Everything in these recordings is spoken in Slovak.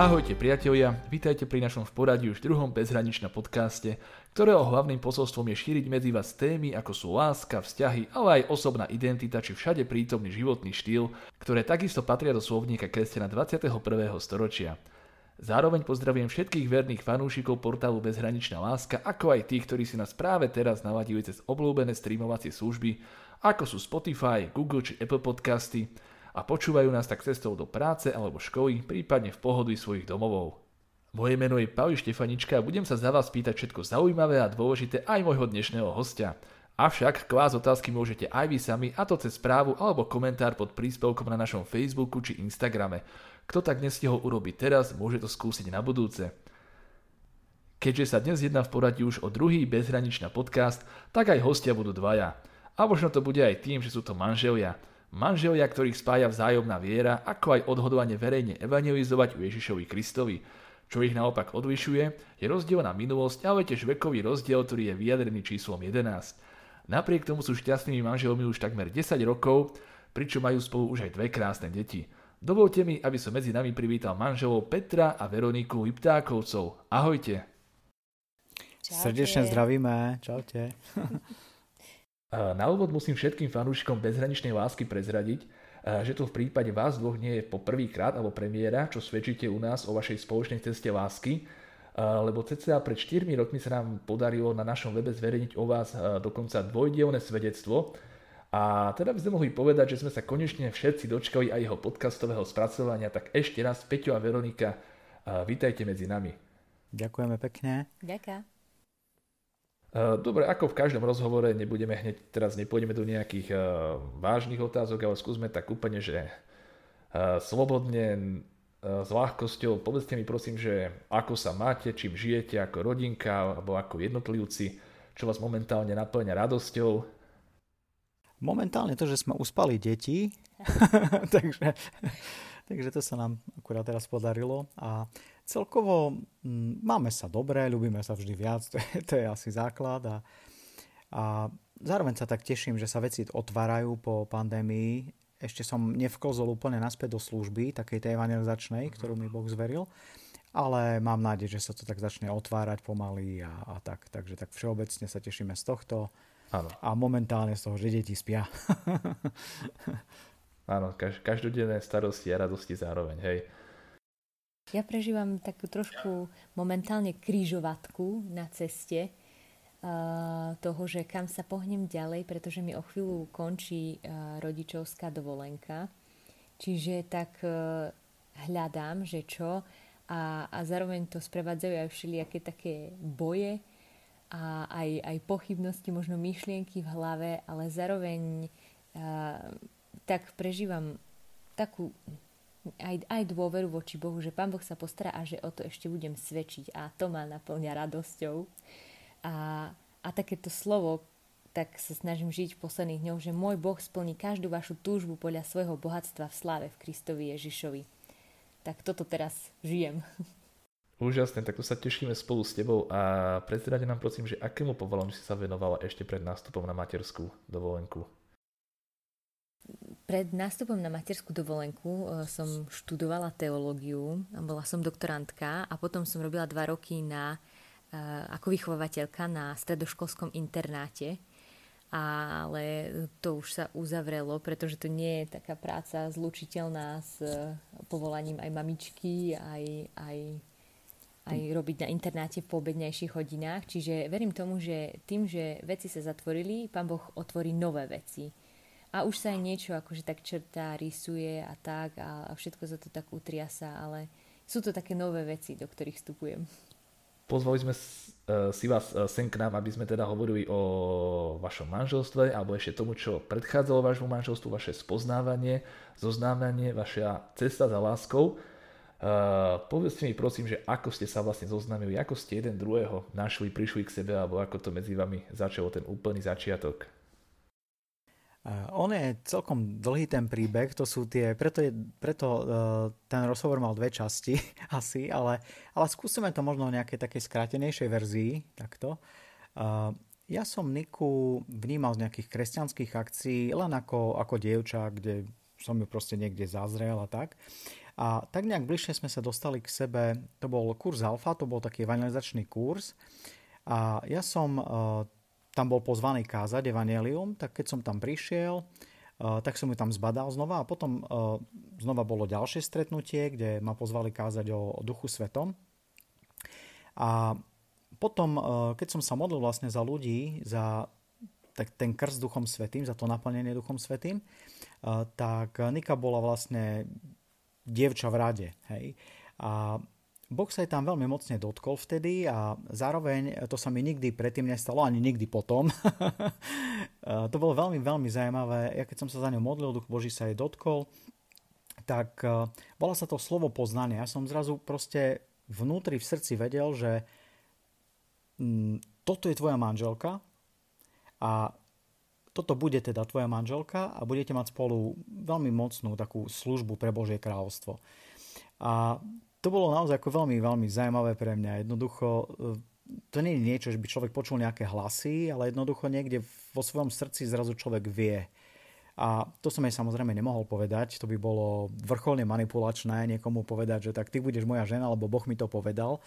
Ahojte priatelia, vítajte pri našom v poradí už druhom bezhraničnom podcaste, ktorého hlavným posolstvom je šíriť medzi vás témy ako sú láska, vzťahy, ale aj osobná identita či všade prítomný životný štýl, ktoré takisto patria do slovníka kresťana 21. storočia. Zároveň pozdravujem všetkých verných fanúšikov portálu Bezhraničná láska, ako aj tých, ktorí si nás práve teraz navadili cez obľúbené streamovacie služby, ako sú Spotify, Google či Apple podcasty, a počúvajú nás tak cestou do práce alebo školy, prípadne v pohodlí svojich domovov. Moje meno je Pali Štefanička a budem sa za vás pýtať všetko zaujímavé a dôležité aj môjho dnešného hostia. Avšak klás otázky môžete aj vy sami a to cez správu alebo komentár pod príspevkom na našom Facebooku či Instagrame. Kto tak nestihol urobiť teraz, môže to skúsiť na budúce. Keďže sa dnes jedná v poradí už o druhý bezhraničná podcast, tak aj hostia budú dvaja. A možno to bude aj tým, že sú to manželia – Manželia, ktorých spája vzájomná viera, ako aj odhodovanie verejne evangelizovať u Ježišovi Kristovi. Čo ich naopak odlišuje, je rozdielna minulosť, ale tiež vekový rozdiel, ktorý je vyjadrený číslom 11. Napriek tomu sú šťastnými manželmi už takmer 10 rokov, pričom majú spolu už aj dve krásne deti. Dovolte mi, aby som medzi nami privítal manželov Petra a Veroniku Liptákovcov. Ahojte. Čaute. Srdečne zdravíme. Čaute. Na úvod musím všetkým fanúšikom bezhraničnej lásky prezradiť, že to v prípade vás dvoch nie je po prvýkrát alebo premiéra, čo svedčíte u nás o vašej spoločnej ceste lásky, lebo cca pred 4 rokmi sa nám podarilo na našom webe zverejniť o vás dokonca dvojdielne svedectvo, a teda by sme mohli povedať, že sme sa konečne všetci dočkali aj jeho podcastového spracovania, tak ešte raz Peťo a Veronika, vítajte medzi nami. Ďakujeme pekne. Ďakujem. Eh, dobre, ako v každom rozhovore, nebudeme hneď, teraz nepôjdeme do nejakých uh, vážnych otázok, ale skúsme tak úplne, že uh, slobodne, s ľahkosťou, povedzte mi prosím, že ako sa máte, čím žijete ako rodinka alebo ako jednotlivci, čo vás momentálne naplňa radosťou. Momentálne to, že sme uspali deti, takže, takže to sa nám akurát teraz podarilo a celkovo m, mm, máme sa dobre, ľubíme sa vždy viac, to je, to je asi základ a, a zároveň sa tak teším, že sa veci otvárajú po pandémii. Ešte som nevklzol úplne naspäť do služby, takej tej evangelizačnej, mhm. ktorú mi Boh zveril, ale mám nádej, že sa to tak začne otvárať pomaly a, a tak. Takže tak všeobecne sa tešíme z tohto. Áno. A momentálne z toho, že deti spia. Áno, každodenné starosti a radosti zároveň, hej. Ja prežívam takú trošku momentálne krížovatku na ceste uh, toho, že kam sa pohnem ďalej, pretože mi o chvíľu končí uh, rodičovská dovolenka. Čiže tak uh, hľadám, že čo a, a zároveň to sprevádzajú aj všelijaké také boje a aj, aj pochybnosti, možno myšlienky v hlave, ale zároveň tak prežívam takú aj, aj dôveru voči Bohu, že Pán Boh sa postará a že o to ešte budem svedčiť a to ma naplňa radosťou. A, a takéto slovo, tak sa snažím žiť v posledných dňoch, že môj Boh splní každú vašu túžbu podľa svojho bohatstva v sláve v Kristovi Ježišovi. Tak toto teraz žijem. Úžasné, tak to sa tešíme spolu s tebou a prezrade nám prosím, že akému povolaniu si sa venovala ešte pred nástupom na materskú dovolenku? Pred nástupom na materskú dovolenku e, som študovala teológiu, bola som doktorantka a potom som robila dva roky na, e, ako vychovateľka na stredoškolskom internáte. Ale to už sa uzavrelo, pretože to nie je taká práca zlučiteľná s e, povolaním aj mamičky, aj, aj, aj robiť na internáte v poobednejších hodinách. Čiže verím tomu, že tým, že veci sa zatvorili, Pán Boh otvorí nové veci a už sa aj niečo akože tak črtá, rysuje a tak a, a všetko sa to tak utriasa, ale sú to také nové veci, do ktorých vstupujem. Pozvali sme uh, si vás uh, sem k nám, aby sme teda hovorili o vašom manželstve alebo ešte tomu, čo predchádzalo vášmu manželstvu, vaše spoznávanie, zoznámenie, vaša cesta za láskou. Uh, povedzte mi prosím, že ako ste sa vlastne zoznámili, ako ste jeden druhého našli, prišli k sebe alebo ako to medzi vami začalo ten úplný začiatok. On je celkom dlhý ten príbeh, to sú tie, preto, je, preto uh, ten rozhovor mal dve časti asi, ale, ale skúsime to možno v nejakej takej skrátenejšej verzii, takto. Uh, ja som Niku vnímal z nejakých kresťanských akcií len ako, ako dievča, kde som ju proste niekde zazrel a tak. A tak nejak bližšie sme sa dostali k sebe, to bol kurz Alfa, to bol taký evangelizačný kurz a ja som uh, tam bol pozvaný kázať evanelium, tak keď som tam prišiel, uh, tak som ju tam zbadal znova a potom uh, znova bolo ďalšie stretnutie, kde ma pozvali kázať o, o duchu svetom. A potom, keď som sa modlil vlastne za ľudí, za tak ten krst Duchom Svetým, za to naplnenie Duchom Svetým, tak Nika bola vlastne dievča v rade. Hej. A Boh sa jej tam veľmi mocne dotkol vtedy a zároveň to sa mi nikdy predtým nestalo, ani nikdy potom. to bolo veľmi, veľmi zaujímavé. Ja keď som sa za ňou modlil, Duch Boží sa jej dotkol, tak bola sa to slovo poznanie. Ja som zrazu proste vnútri v srdci vedel, že mm, toto je tvoja manželka a toto bude teda tvoja manželka a budete mať spolu veľmi mocnú takú službu pre Božie kráľovstvo. A to bolo naozaj ako veľmi, veľmi zaujímavé pre mňa. Jednoducho, e, to nie je niečo, že by človek počul nejaké hlasy, ale jednoducho niekde vo svojom srdci zrazu človek vie. A to som jej samozrejme nemohol povedať, to by bolo vrcholne manipulačné niekomu povedať, že tak ty budeš moja žena, lebo Boh mi to povedal.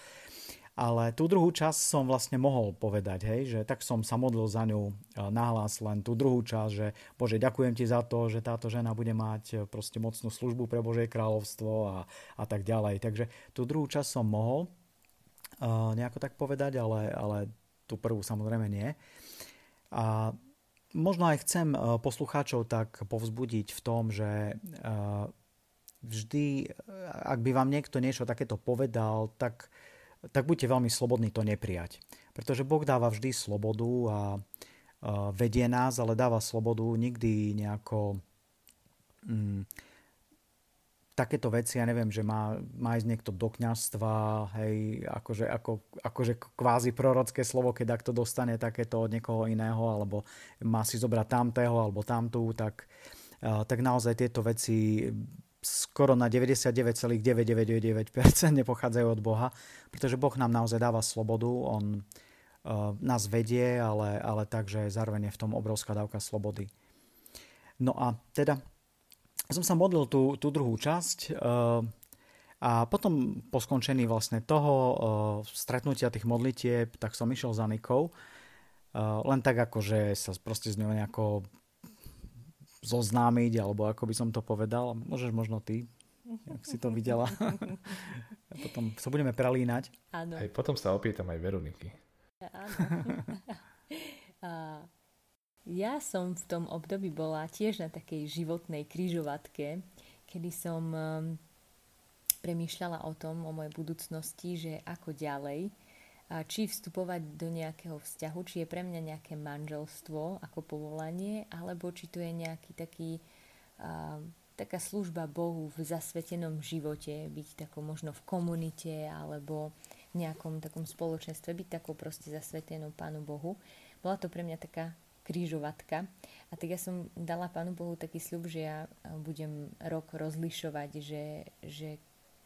Ale tú druhú časť som vlastne mohol povedať, hej, že tak som sa modlil za ňu e, nahlas len tú druhú časť, že Bože, ďakujem ti za to, že táto žena bude mať e, proste mocnú službu pre Božie kráľovstvo a, a tak ďalej. Takže tú druhú časť som mohol uh, nejako tak povedať, ale, ale tú prvú samozrejme nie. A možno aj chcem poslucháčov tak povzbudiť v tom, že uh, vždy, ak by vám niekto niečo takéto povedal, tak tak buďte veľmi slobodní to neprijať. Pretože Boh dáva vždy slobodu a vedie nás, ale dáva slobodu nikdy nejako mm, takéto veci, ja neviem, že má, má ísť niekto do kňazstva, hej, akože, ako, akože kvázi prorocké slovo, keď ak to dostane takéto od niekoho iného, alebo má si zobrať tamtého, alebo tamtú, tak, tak naozaj tieto veci skoro na 99,9999% nepochádzajú od Boha, pretože Boh nám naozaj dáva slobodu, On uh, nás vedie, ale, ale takže zároveň je v tom obrovská dávka slobody. No a teda som sa modlil tú, tú druhú časť uh, a potom po skončení vlastne toho uh, stretnutia tých modlitieb, tak som išiel za Nikou, uh, len tak ako, sa proste z ňou nejako zoznámiť, alebo ako by som to povedal. Môžeš možno ty, ak si to videla. a potom sa budeme pralínať. Áno. Aj potom sa opýtam aj Veroniky. Áno. ja som v tom období bola tiež na takej životnej kryžovatke, kedy som um, premýšľala o tom, o mojej budúcnosti, že ako ďalej či vstupovať do nejakého vzťahu, či je pre mňa nejaké manželstvo ako povolanie, alebo či to je nejaký taký, uh, taká služba Bohu v zasvetenom živote, byť takou možno v komunite alebo v nejakom takom spoločenstve, byť takou proste zasvetenou Pánu Bohu. Bola to pre mňa taká krížovatka. A tak ja som dala Pánu Bohu taký sľub, že ja budem rok rozlišovať, že, že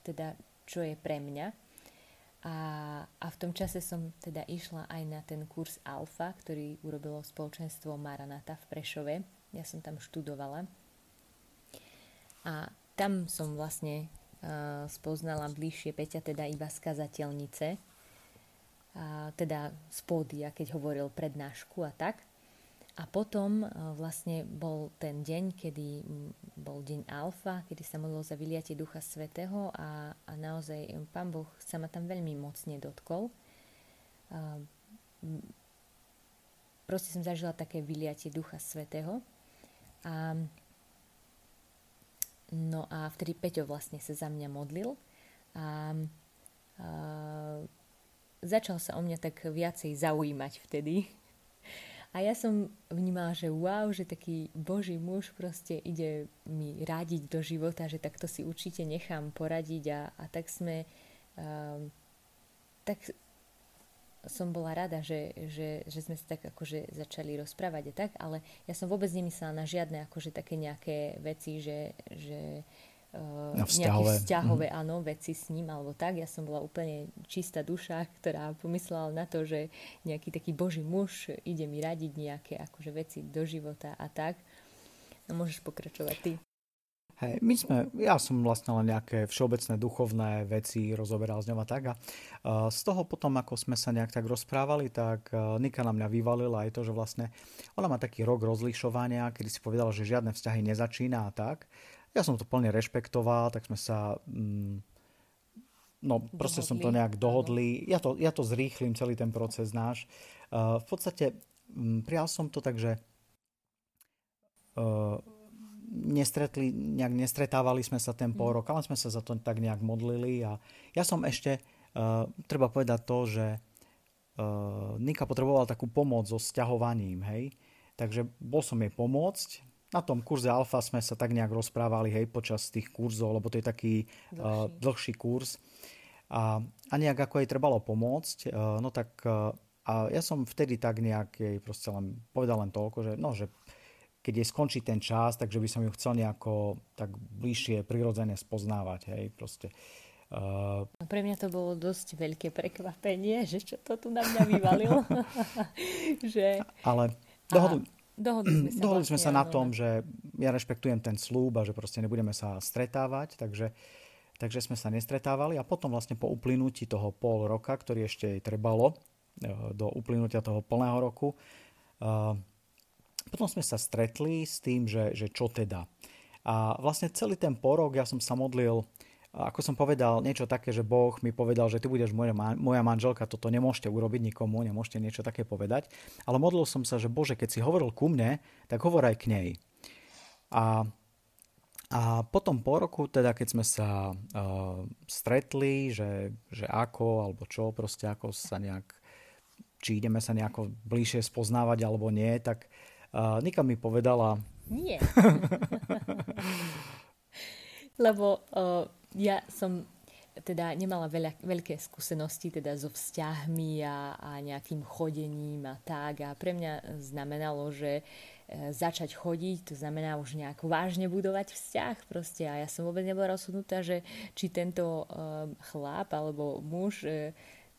teda čo je pre mňa a, a v tom čase som teda išla aj na ten kurz Alfa, ktorý urobilo spoločenstvo Maranata v Prešove. Ja som tam študovala. A tam som vlastne uh, spoznala bližšie Peťa, teda iba z kazateľnice, a teda z pódia, keď hovoril prednášku a tak. A potom e, vlastne bol ten deň, kedy bol deň alfa, kedy sa modlil za vyliatie Ducha Svetého a, a naozaj Pán Boh sa ma tam veľmi mocne dotkol. A, proste som zažila také vyliatie Ducha Svetého. A, no a vtedy Peťo vlastne sa za mňa modlil a, a začal sa o mňa tak viacej zaujímať vtedy, a ja som vnímala, že wow, že taký boží muž proste ide mi rádiť do života, že takto si určite nechám poradiť a, a tak sme um, tak som bola rada, že, že, že sme sa tak akože začali rozprávať a tak, ale ja som vôbec nemyslela na žiadne akože také nejaké veci, že, že na vzťahové. nejaké vzťahové mm. áno, veci s ním alebo tak. Ja som bola úplne čistá duša, ktorá pomyslela na to, že nejaký taký boží muž ide mi radiť nejaké akože veci do života a tak. No môžeš pokračovať ty. Hej, my sme, ja som vlastne len nejaké všeobecné duchovné veci rozoberal s ňou a tak a uh, z toho potom, ako sme sa nejak tak rozprávali, tak uh, Nika na mňa vyvalila aj to, že vlastne ona má taký rok rozlišovania, kedy si povedala, že žiadne vzťahy nezačína a tak. Ja som to plne rešpektoval, tak sme sa... Mm, no, proste dohodli. som to nejak dohodli. Ja to, ja to zrýchlim, celý ten proces náš. Uh, v podstate um, prijal som to tak, že uh, nestretli, nejak nestretávali sme sa ten pol mm. rok, ale sme sa za to tak nejak modlili a ja som ešte, uh, treba povedať to, že uh, Nika potrebovala takú pomoc so sťahovaním, hej, takže bol som jej pomôcť, na tom kurze Alfa sme sa tak nejak rozprávali, hej, počas tých kurzov, lebo to je taký dlhší, uh, dlhší kurz a, a nejak ako jej trebalo pomôcť, uh, no tak uh, a ja som vtedy tak nejak jej proste len povedal len toľko, že no, že keď jej skončí ten čas, takže by som ju chcel nejako tak bližšie, prirodzene spoznávať, hej, proste. Uh... Pre mňa to bolo dosť veľké prekvapenie, že čo to tu na mňa vyvalilo. že... Ale dohodli, dohodli sme sa, dohodli vlastne, sme sa na tom, že ja rešpektujem ten slúb a že proste nebudeme sa stretávať, takže, takže sme sa nestretávali a potom vlastne po uplynutí toho pol roka, ktorý ešte jej trebalo, e, do uplynutia toho plného roku, uh, potom sme sa stretli s tým, že, že čo teda. A vlastne celý ten porok ja som sa modlil, ako som povedal, niečo také, že Boh mi povedal, že ty budeš moja, moja manželka, toto nemôžete urobiť nikomu, nemôžete niečo také povedať. Ale modlil som sa, že Bože, keď si hovoril ku mne, tak hovor aj k nej. A, a potom po roku, teda keď sme sa uh, stretli, že, že ako alebo čo, proste ako sa nejak, či ideme sa nejako bližšie spoznávať alebo nie, tak a Nika mi povedala... Nie. Lebo uh, ja som teda nemala veľa, veľké skúsenosti teda so vzťahmi a, a nejakým chodením a tak a pre mňa znamenalo, že e, začať chodiť, to znamená už nejako vážne budovať vzťah proste a ja som vôbec nebola rozhodnutá, že či tento e, chlap alebo muž e,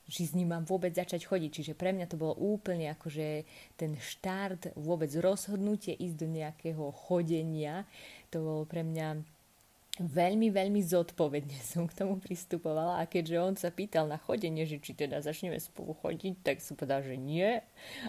či s ním mám vôbec začať chodiť. Čiže pre mňa to bolo úplne akože ten štart, vôbec rozhodnutie ísť do nejakého chodenia. To bolo pre mňa veľmi, veľmi zodpovedne som k tomu pristupovala a keďže on sa pýtal na chodenie, že či teda začneme spolu chodiť, tak som povedala, že nie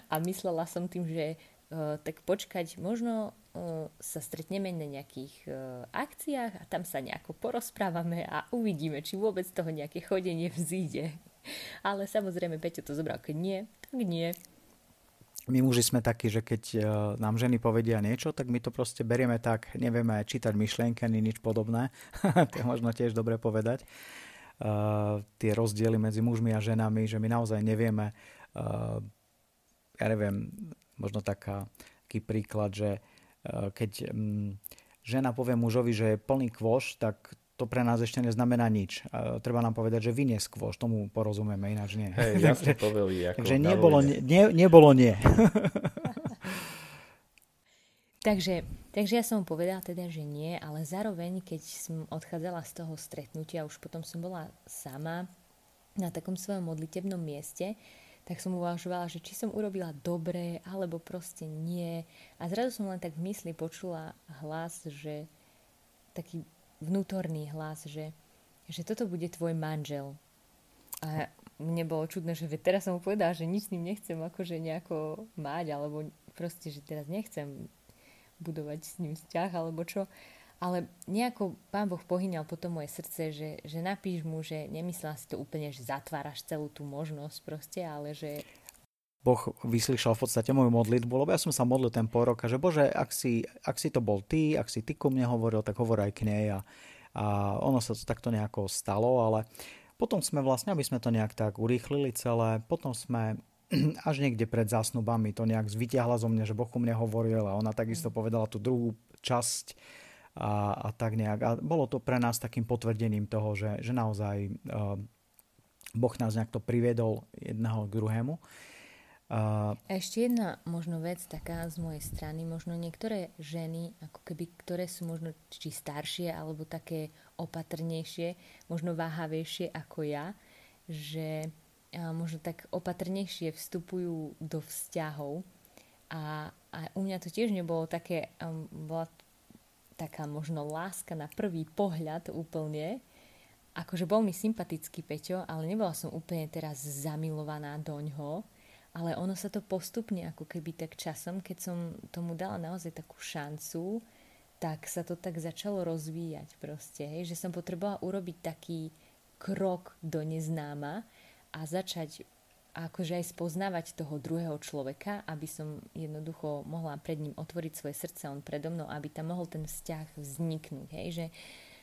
a myslela som tým, že uh, tak počkať, možno uh, sa stretneme na nejakých uh, akciách a tam sa nejako porozprávame a uvidíme, či vôbec toho nejaké chodenie vzíde. Ale samozrejme, Peťo to zobral, keď nie, tak nie. My muži sme takí, že keď uh, nám ženy povedia niečo, tak my to proste berieme tak, nevieme čítať myšlienky ani nič podobné. to je možno tiež dobre povedať. Uh, tie rozdiely medzi mužmi a ženami, že my naozaj nevieme, uh, ja neviem, možno taká, taký príklad, že uh, keď um, žena povie mužovi, že je plný kvoš, tak to pre nás ešte neznamená nič. Treba nám povedať, že vy neskôr, tomu porozumieme, ináč nie. Hej, jasne poveli. Ako takže nebolo nie, nie, nebolo nie. takže, takže ja som mu povedala teda, že nie, ale zároveň, keď som odchádzala z toho stretnutia, už potom som bola sama na takom svojom modlitebnom mieste, tak som uvažovala, že či som urobila dobre, alebo proste nie. A zrazu som len tak v mysli počula hlas, že taký vnútorný hlas, že, že toto bude tvoj manžel. A mne bolo čudné, že teraz som mu povedala, že nič s ním nechcem akože nejako mať, alebo proste, že teraz nechcem budovať s ním vzťah, alebo čo. Ale nejako pán Boh pohyňal potom moje srdce, že, že napíš mu, že nemyslela si to úplne, že zatváraš celú tú možnosť proste, ale že Boh vyslyšal v podstate moju modlitbu, lebo ja som sa modlil ten pol roka, že Bože, ak si, ak si to bol ty, ak si ty ku mne hovoril, tak hovor aj k nej a, a ono sa to takto nejako stalo, ale potom sme vlastne, aby sme to nejak tak urýchlili celé, potom sme až niekde pred zásnubami to nejak zvytiahla zo mňa, že Boh ku mne hovoril a ona takisto mm. povedala tú druhú časť a, a tak nejak. A bolo to pre nás takým potvrdením toho, že, že naozaj uh, Boh nás nejak to priviedol jedného k druhému. A... a ešte jedna možno vec taká z mojej strany, možno niektoré ženy, ako keby, ktoré sú možno či staršie alebo také opatrnejšie, možno váhavejšie ako ja, že možno tak opatrnejšie vstupujú do vzťahov a, a u mňa to tiež nebolo také, um, bola taká možno láska na prvý pohľad úplne. Akože bol mi sympatický Peťo, ale nebola som úplne teraz zamilovaná do ňoho. Ale ono sa to postupne ako keby tak časom, keď som tomu dala naozaj takú šancu, tak sa to tak začalo rozvíjať proste, hej, že som potrebovala urobiť taký krok do neznáma a začať akože aj spoznávať toho druhého človeka, aby som jednoducho mohla pred ním otvoriť svoje srdce, on predo mnou, aby tam mohol ten vzťah vzniknúť. Hej? Že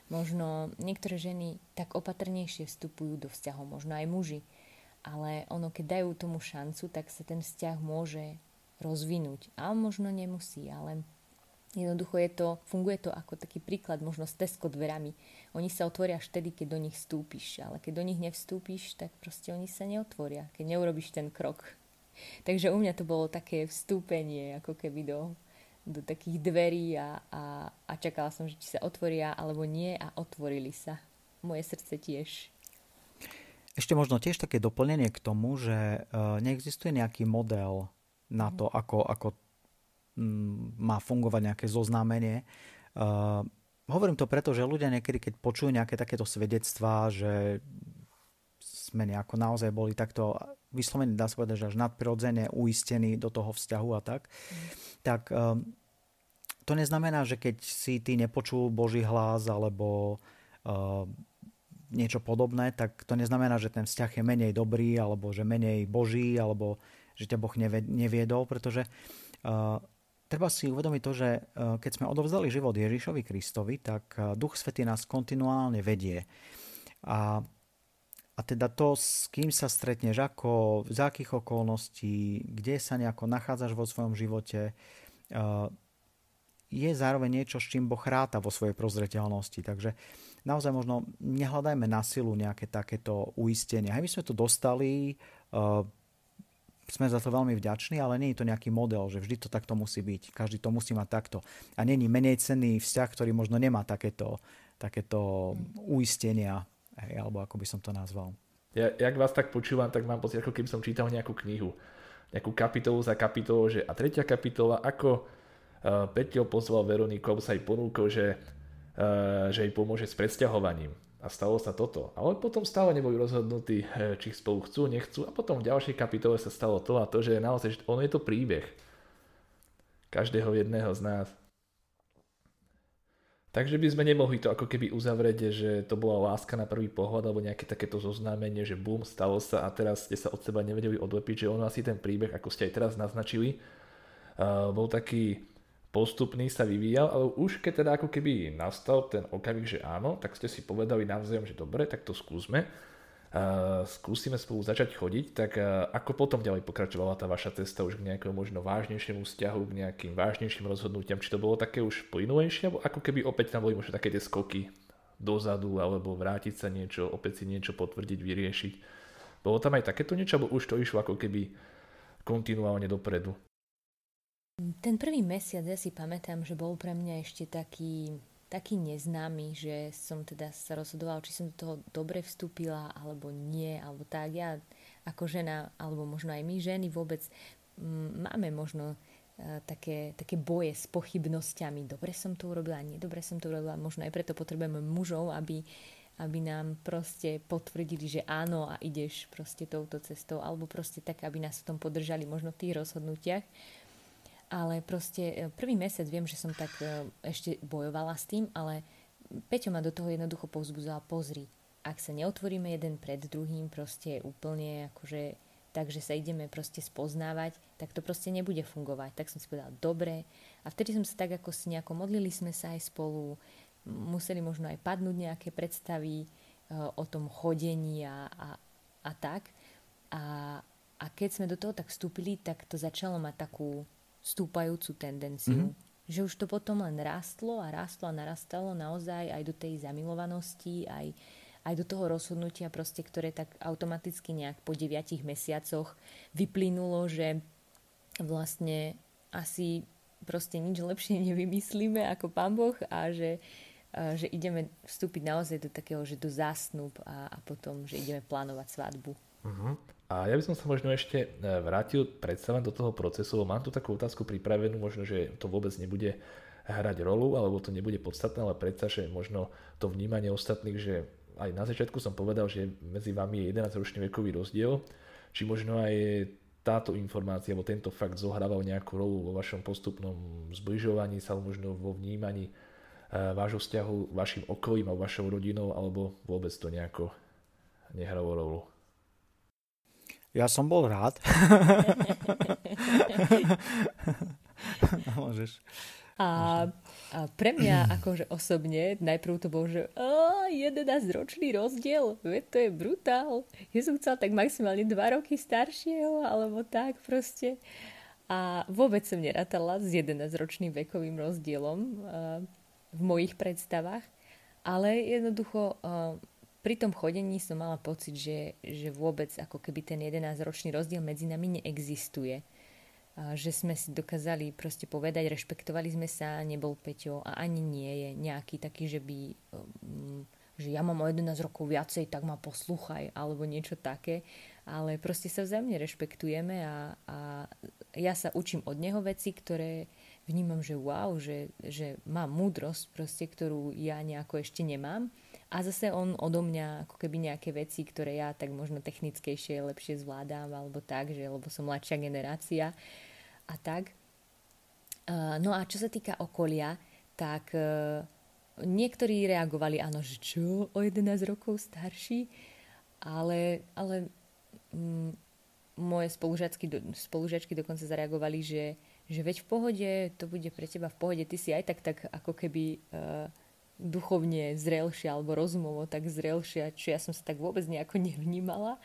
možno niektoré ženy tak opatrnejšie vstupujú do vzťahov, možno aj muži. Ale ono, keď dajú tomu šancu, tak sa ten vzťah môže rozvinúť. A možno nemusí, ale Jednoducho je to, funguje to ako taký príklad možno s Tesco dverami. Oni sa otvoria až vtedy, keď do nich vstúpiš, ale keď do nich nevstúpiš, tak proste oni sa neotvoria, keď neurobiš ten krok. Takže u mňa to bolo také vstúpenie, ako keby do, do takých dverí a, a, a čakala som, že či sa otvoria alebo nie a otvorili sa. Moje srdce tiež. Ešte možno tiež také doplnenie k tomu, že uh, neexistuje nejaký model na to, ako, ako má fungovať nejaké zoznámenie. Uh, hovorím to preto, že ľudia niekedy, keď počujú nejaké takéto svedectvá, že sme nejako naozaj boli takto vyslovene, dá sa povedať, že až nadprirodzene uistení do toho vzťahu a tak, mm. tak um, to neznamená, že keď si ty nepočul Boží hlas alebo uh, niečo podobné, tak to neznamená, že ten vzťah je menej dobrý alebo že menej Boží alebo že ťa Boh neviedol, pretože uh, treba si uvedomiť to, že e, keď sme odovzdali život Ježišovi Kristovi, tak e, Duch Svetý nás kontinuálne vedie. A, a teda to, s kým sa stretneš, ako, z akých okolností, kde sa nejako nachádzaš vo svojom živote, je zároveň niečo, s čím Boh ráta vo svojej prozreteľnosti. Takže naozaj možno nehľadajme na silu nejaké takéto uistenie. Aj my sme to dostali, sme za to veľmi vďační, ale nie je to nejaký model, že vždy to takto musí byť. Každý to musí mať takto. A není menej cenný vzťah, ktorý možno nemá takéto, takéto uistenia, hej, alebo ako by som to nazval. Ja, jak vás tak počúvam, tak mám pocit, ako keby som čítal nejakú knihu. Nejakú kapitolu za kapitolu, že a tretia kapitola, ako uh, Peťo pozval Veroniku, alebo sa jej ponúkol, že, že jej pomôže s predsťahovaním a stalo sa toto. Ale potom stále neboli rozhodnutí, eh, či spolu chcú, nechcú a potom v ďalšej kapitole sa stalo to a to, že naozaj, že ono je to príbeh každého jedného z nás. Takže by sme nemohli to ako keby uzavrieť, že to bola láska na prvý pohľad alebo nejaké takéto zoznámenie, že bum, stalo sa a teraz ste sa od seba nevedeli odlepiť, že ono asi ten príbeh, ako ste aj teraz naznačili, uh, bol taký postupný sa vyvíjal, ale už keď teda ako keby nastal ten okamih, že áno, tak ste si povedali navzájom, že dobre, tak to skúsme. Uh, skúsime spolu začať chodiť, tak uh, ako potom ďalej pokračovala tá vaša cesta už k nejakému možno vážnejšiemu vzťahu, k nejakým vážnejším rozhodnutiam, či to bolo také už plynulejšie, alebo ako keby opäť tam boli možno také tie skoky dozadu, alebo vrátiť sa niečo, opäť si niečo potvrdiť, vyriešiť. Bolo tam aj takéto niečo, alebo už to išlo ako keby kontinuálne dopredu? Ten prvý mesiac, ja si pamätám, že bol pre mňa ešte taký, taký neznámy, že som teda sa rozhodovala, či som do toho dobre vstúpila, alebo nie, alebo tak. Ja ako žena, alebo možno aj my ženy vôbec m, máme možno uh, také, také boje s pochybnosťami. Dobre som to urobila, nedobre som to urobila. Možno aj preto potrebujeme mužov, aby, aby nám proste potvrdili, že áno a ideš proste touto cestou, alebo proste tak, aby nás v tom podržali možno v tých rozhodnutiach ale proste e, prvý mesiac viem, že som tak e, ešte bojovala s tým, ale Peťo ma do toho jednoducho povzbudzoval, pozri, ak sa neotvoríme jeden pred druhým proste úplne akože tak, že sa ideme proste spoznávať, tak to proste nebude fungovať. Tak som si povedala, dobre. A vtedy som sa tak ako si nejako modlili sme sa aj spolu, museli možno aj padnúť nejaké predstavy uh, o tom chodení a, a, a tak. A, a keď sme do toho tak vstúpili, tak to začalo mať takú stúpajúcu tendenciu. Mm-hmm. Že už to potom len rastlo a rastlo a narastalo naozaj aj do tej zamilovanosti, aj, aj do toho rozhodnutia proste, ktoré tak automaticky nejak po deviatich mesiacoch vyplynulo, že vlastne asi proste nič lepšie nevymyslíme ako pán Boh a že, že ideme vstúpiť naozaj do takého, že do zásnub a, a potom, že ideme plánovať svadbu. Uh-huh. A ja by som sa možno ešte e, vrátil predstavať do toho procesu, mám tu takú otázku pripravenú, možno, že to vôbec nebude e, hrať rolu, alebo to nebude podstatné, ale predsa, že možno to vnímanie ostatných, že aj na začiatku som povedal, že medzi vami je 11-ročný vekový rozdiel, či možno aj táto informácia alebo tento fakt zohrával nejakú rolu vo vašom postupnom zbližovaní sa, možno vo vnímaní eh, vášho vzťahu vašim okolím a vašou rodinou, alebo vôbec to nejako nehralo rolu? Ja som bol rád. Môžeš. A, a pre mňa akože osobne najprv to bol, že 11-ročný rozdiel, veď to je brutál. Ja som chcela tak maximálne 2 roky staršieho, alebo tak proste. A vôbec som nerátala s 11-ročným vekovým rozdielom v mojich predstavách. Ale jednoducho pri tom chodení som mala pocit, že, že vôbec ako keby ten 11-ročný rozdiel medzi nami neexistuje. Že sme si dokázali proste povedať, rešpektovali sme sa, nebol Peťo a ani nie je nejaký taký, že by, um, že ja mám o 11 rokov viacej, tak ma poslúchaj, alebo niečo také, ale proste sa vzájomne rešpektujeme a, a ja sa učím od neho veci, ktoré vnímam, že wow, že, že má múdrosť proste, ktorú ja nejako ešte nemám a zase on odo mňa ako keby nejaké veci, ktoré ja tak možno technickejšie, lepšie zvládam alebo tak, že lebo som mladšia generácia, a tak. No a čo sa týka okolia, tak niektorí reagovali, áno, že čo, o 11 rokov starší, ale, ale m, mm, moje spolužiačky, spolužiačky dokonca zareagovali, že, že veď v pohode, to bude pre teba v pohode, ty si aj tak, tak ako keby uh, duchovne zrelšia alebo rozumovo tak zrelšia, čo ja som sa tak vôbec nejako nevnímala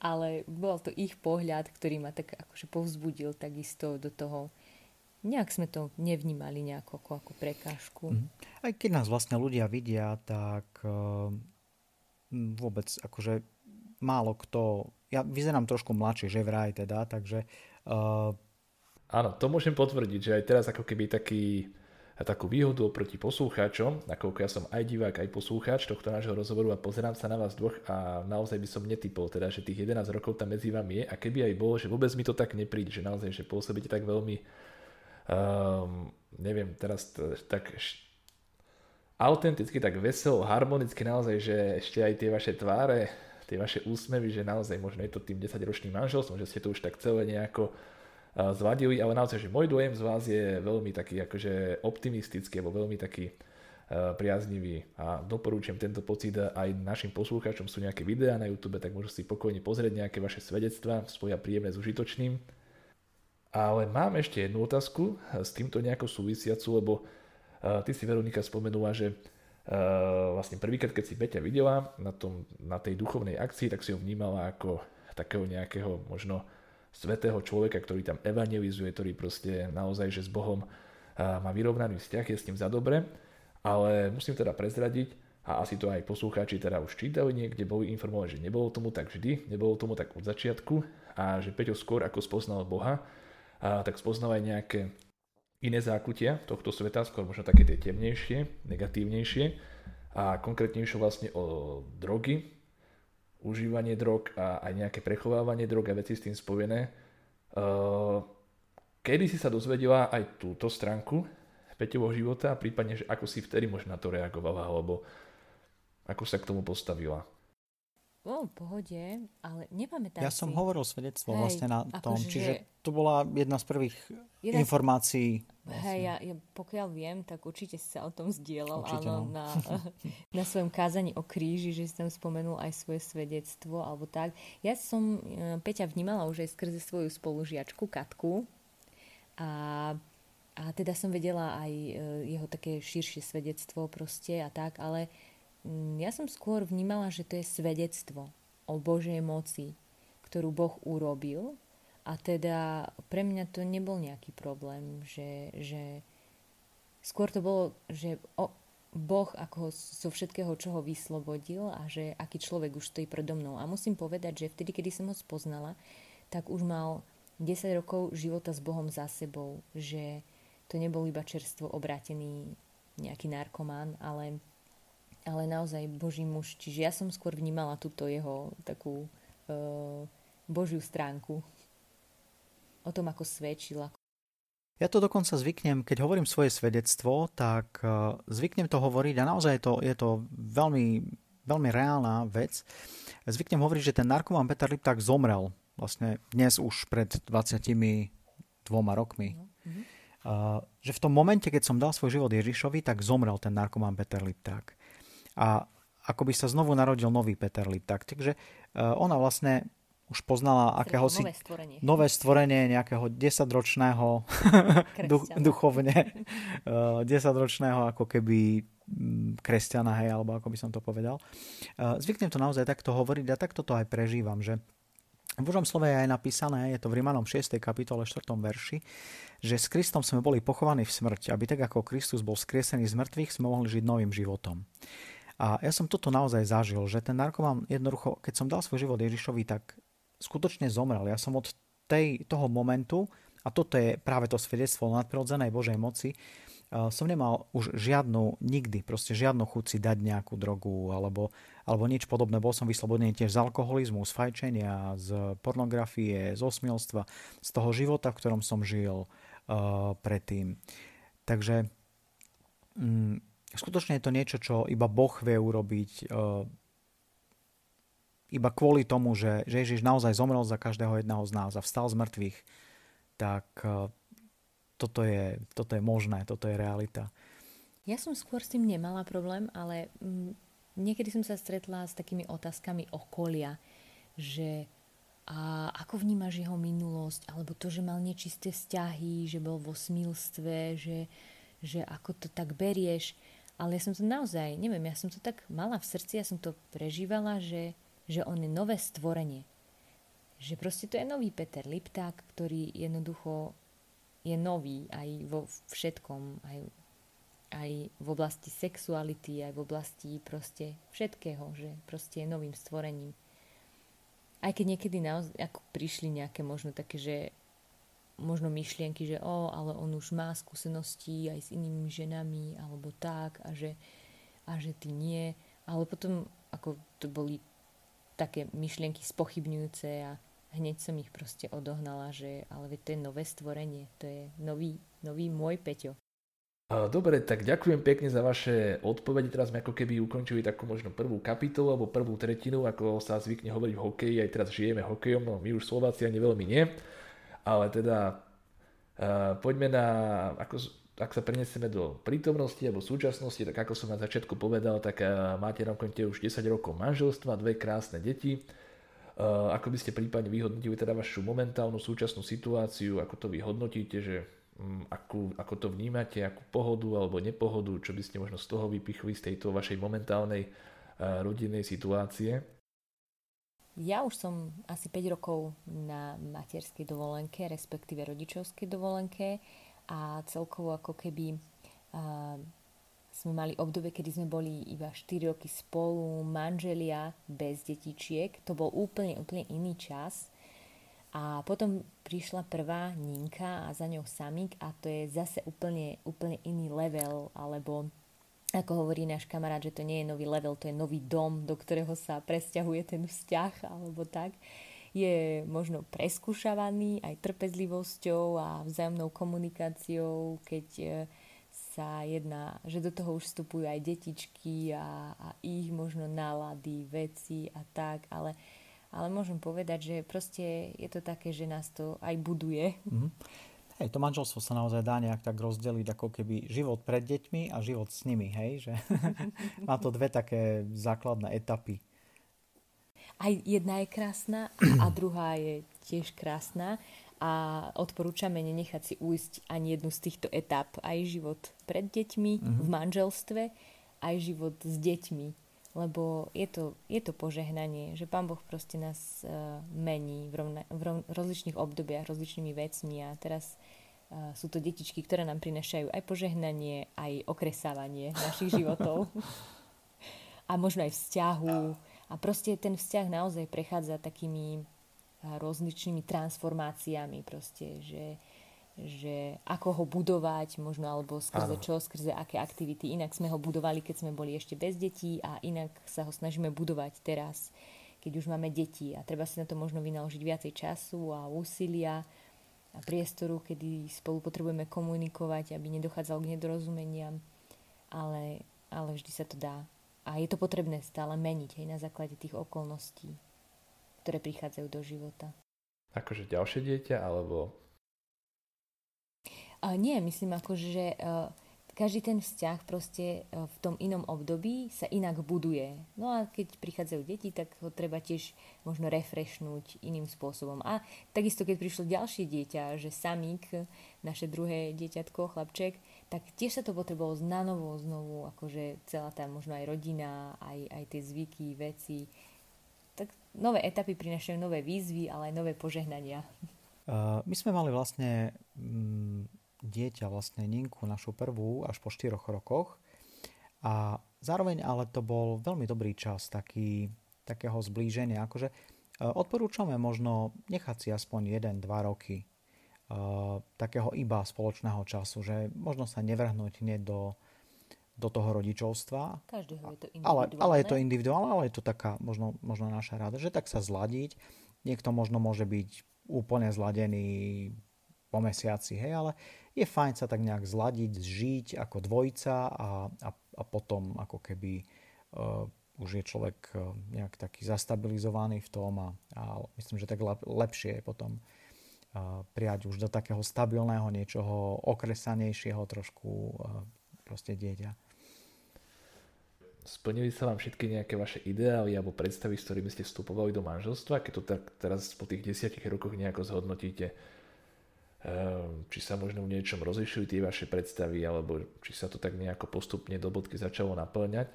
ale bol to ich pohľad, ktorý ma tak akože povzbudil takisto do toho. Nejak sme to nevnímali nejako ako, ako prekážku. Mm. Aj keď nás vlastne ľudia vidia, tak uh, vôbec akože málo kto, ja vyzerám trošku mladšie, že vraj teda, takže... Uh, Áno, to môžem potvrdiť, že aj teraz ako keby taký takú výhodu oproti poslucháčom, nakoľko ja som aj divák, aj poslucháč tohto nášho rozhovoru a pozerám sa na vás dvoch a naozaj by som netypol teda, že tých 11 rokov tam medzi vami je. A keby aj bolo, že vôbec mi to tak nepríde, že naozaj, že pôsobíte tak veľmi um, neviem, teraz t- tak š- autenticky, tak veselo, harmonicky naozaj, že ešte aj tie vaše tváre, tie vaše úsmevy, že naozaj možno je to tým 10-ročným manželstvom, že ste to už tak celé nejako zvadili, ale naozaj, že môj dojem z vás je veľmi taký akože optimistický, alebo veľmi taký priaznivý a doporúčam tento pocit aj našim poslucháčom. Sú nejaké videá na YouTube, tak môžu si pokojne pozrieť nejaké vaše svedectvá, spoja príjemné s užitočným. Ale mám ešte jednu otázku s týmto nejako súvisiacu, lebo ty si Veronika spomenula, že vlastne prvýkrát, keď si Peťa videla na, tom, na tej duchovnej akcii, tak si ho vnímala ako takého nejakého možno svetého človeka, ktorý tam evangelizuje, ktorý proste naozaj, že s Bohom má vyrovnaný vzťah, je s ním za dobre, ale musím teda prezradiť, a asi to aj poslucháči teda už čítali niekde, boli informovaní, že nebolo tomu tak vždy, nebolo tomu tak od začiatku a že Peťo skôr ako spoznal Boha, a tak spoznal aj nejaké iné zákutia tohto sveta, skôr možno také tie temnejšie, negatívnejšie a konkrétnejšie vlastne o drogy, užívanie drog a aj nejaké prechovávanie drog a veci s tým spojené. Uh, kedy si sa dozvedela aj túto stránku Peťovho života a prípadne, že ako si vtedy možno na to reagovala, alebo ako sa k tomu postavila? O, v pohode, ale nepamätám Ja si. som hovoril svedectvo Hej, vlastne na tom, že, čiže to bola jedna z prvých jedna informácií. Vlastne. Hej, ja, ja, pokiaľ viem, tak určite si sa o tom zdieľal, určite, áno, no. na, na svojom kázaní o kríži, že si tam spomenul aj svoje svedectvo, alebo tak. Ja som e, Peťa vnímala už aj skrze svoju spolužiačku Katku a, a teda som vedela aj e, jeho také širšie svedectvo proste a tak, ale Mm, ja som skôr vnímala, že to je svedectvo o Božej moci, ktorú Boh urobil a teda pre mňa to nebol nejaký problém, že, že skôr to bolo, že o, Boh ako zo všetkého, čo ho vyslobodil a že aký človek už stojí predo mnou. A musím povedať, že vtedy, kedy som ho spoznala, tak už mal 10 rokov života s Bohom za sebou, že to nebol iba čerstvo obrátený nejaký narkomán, ale ale naozaj Boží muž. Čiže ja som skôr vnímala túto jeho takú uh, Božiu stránku. O tom, ako svedčil, Ja to dokonca zvyknem, keď hovorím svoje svedectvo, tak uh, zvyknem to hovoriť a naozaj to, je to veľmi, veľmi reálna vec. Zvyknem hovoriť, že ten narkoman Peter Lipták zomrel vlastne dnes už pred 22 rokmi. Mm-hmm. Uh, že v tom momente, keď som dal svoj život Ježišovi, tak zomrel ten narkoman Peter Lipták. A ako by sa znovu narodil nový Peter Lipták. Takže uh, ona vlastne už poznala akéhosi nové stvorenie. nové stvorenie nejakého desaťročného duch, duchovne, uh, desaťročného ako keby mm, kresťana, hej, alebo ako by som to povedal. Uh, zvyknem to naozaj takto hovoriť a takto to aj prežívam, že v Božom slove je aj napísané, je to v Rimanom 6. kapitole 4. verši, že s Kristom sme boli pochovaní v smrti, aby tak ako Kristus bol skriesený z mŕtvych, sme mohli žiť novým životom. A ja som toto naozaj zažil, že ten narkoman jednoducho, keď som dal svoj život Ježišovi, tak skutočne zomrel. Ja som od tej, toho momentu, a toto je práve to svedectvo nadprirodzenej Božej moci, uh, som nemal už žiadnu, nikdy, proste žiadnu chuť si dať nejakú drogu alebo, alebo nič podobné. Bol som vyslobodený tiež z alkoholizmu, z fajčenia, z pornografie, z osmielstva, z toho života, v ktorom som žil uh, predtým. Takže um, skutočne je to niečo, čo iba Boh vie urobiť. Uh, iba kvôli tomu, že, že Ježiš naozaj zomrel za každého jedného z nás a vstal z mŕtvych, tak e, toto je, toto je možné, toto je realita. Ja som skôr s tým nemala problém, ale m, niekedy som sa stretla s takými otázkami okolia, že a ako vnímaš jeho minulosť, alebo to, že mal nečisté vzťahy, že bol vo smilstve, že, že ako to tak berieš. Ale ja som to naozaj, neviem, ja som to tak mala v srdci, ja som to prežívala, že že on je nové stvorenie. Že proste to je nový Peter Lipták, ktorý jednoducho je nový aj vo všetkom, aj, aj v oblasti sexuality, aj v oblasti proste všetkého, že proste je novým stvorením. Aj keď niekedy naozaj, ako prišli nejaké možno také, že možno myšlienky, že o, ale on už má skúsenosti aj s inými ženami, alebo tak, a že, a že ty nie. Ale potom, ako to boli také myšlienky spochybňujúce a hneď som ich proste odohnala, že ale to je nové stvorenie, to je nový, nový môj Peťo. Dobre, tak ďakujem pekne za vaše odpovede. Teraz sme ako keby ukončili takú možno prvú kapitolu alebo prvú tretinu, ako sa zvykne hovoriť v hokeji, aj teraz žijeme hokejom, no my už Slováci ani veľmi nie, ale teda uh, poďme na, ako ak sa prenesieme do prítomnosti alebo súčasnosti, tak ako som na začiatku povedal, tak eh, máte na konte už 10 rokov manželstva, dve krásne deti. Eh, ako by ste prípadne vyhodnotili teda vašu momentálnu súčasnú situáciu, ako to vyhodnotíte, že mm, ako, ako to vnímate, akú pohodu alebo nepohodu, čo by ste možno z toho vypichli z tejto vašej momentálnej eh, rodinnej situácie? Ja už som asi 5 rokov na materskej dovolenke, respektíve rodičovskej dovolenke a celkovo ako keby uh, sme mali obdobie, kedy sme boli iba 4 roky spolu, manželia bez detičiek. To bol úplne, úplne iný čas. A potom prišla prvá Ninka a za ňou Samik a to je zase úplne, úplne iný level, alebo ako hovorí náš kamarát, že to nie je nový level, to je nový dom, do ktorého sa presťahuje ten vzťah, alebo tak. Uh, je možno preskúšavaný aj trpezlivosťou a vzájomnou komunikáciou, keď e, sa jedná, že do toho už vstupujú aj detičky a, a ich možno nálady, veci a tak, ale, ale môžem povedať, že proste je to také, že nás to aj buduje. Mm-hmm. Hej, to manželstvo sa naozaj dá nejak tak rozdeliť ako keby život pred deťmi a život s nimi, hej, že má to dve také základné etapy aj jedna je krásna a druhá je tiež krásna a odporúčame nenechať si ujsť ani jednu z týchto etap. Aj život pred deťmi, mm-hmm. v manželstve, aj život s deťmi. Lebo je to, je to požehnanie, že Pán Boh proste nás uh, mení v, rovna, v ro, rozličných obdobiach, rozličnými vecmi a teraz uh, sú to detičky, ktoré nám prinašajú aj požehnanie, aj okresávanie našich životov. a možno aj vzťahu, a proste ten vzťah naozaj prechádza takými rozličnými transformáciami, proste, že, že ako ho budovať, možno alebo skrze čo, skrze aké aktivity. Inak sme ho budovali, keď sme boli ešte bez detí a inak sa ho snažíme budovať teraz, keď už máme deti a treba si na to možno vynaložiť viacej času a úsilia priestoru, kedy spolu potrebujeme komunikovať, aby nedochádzalo k nedorozumeniam, ale, ale vždy sa to dá. A je to potrebné stále meniť aj na základe tých okolností, ktoré prichádzajú do života. Akože ďalšie dieťa, alebo... A nie, myslím akože, že uh, každý ten vzťah proste e, v tom inom období sa inak buduje. No a keď prichádzajú deti, tak ho treba tiež možno refreshnúť iným spôsobom. A takisto, keď prišlo ďalšie dieťa, že samík, naše druhé dieťatko, chlapček, tak tiež sa to potrebovalo na novo znovu, akože celá tá možno aj rodina, aj, aj tie zvyky, veci. Tak nové etapy prinašajú nové výzvy, ale aj nové požehnania. Uh, my sme mali vlastne mm, dieťa, vlastne Ninku, našu prvú, až po 4 rokoch. A zároveň ale to bol veľmi dobrý čas taký, takého zblíženia. Akože e, odporúčame možno nechať si aspoň 1-2 roky takého iba spoločného času, že možno sa nevrhnúť hneď do, do toho rodičovstva. Každého je to ale, ale je to individuálne, ale je to taká možno, možno naša rada, že tak sa zladiť. Niekto možno môže byť úplne zladený po mesiaci, hej, ale je fajn sa tak nejak zladiť, zžiť ako dvojica a, a, a potom ako keby uh, už je človek uh, nejak taký zastabilizovaný v tom a, a myslím, že tak lepšie je potom uh, prijať už do takého stabilného niečoho okresanejšieho trošku proste dieťa. Splnili sa vám všetky nejaké vaše ideály alebo predstavy, s ktorými ste vstupovali do manželstva, keď to tak teraz po tých desiatich rokoch nejako zhodnotíte? Ehm, či sa možno v niečom rozlišujú tie vaše predstavy, alebo či sa to tak nejako postupne do bodky začalo naplňať?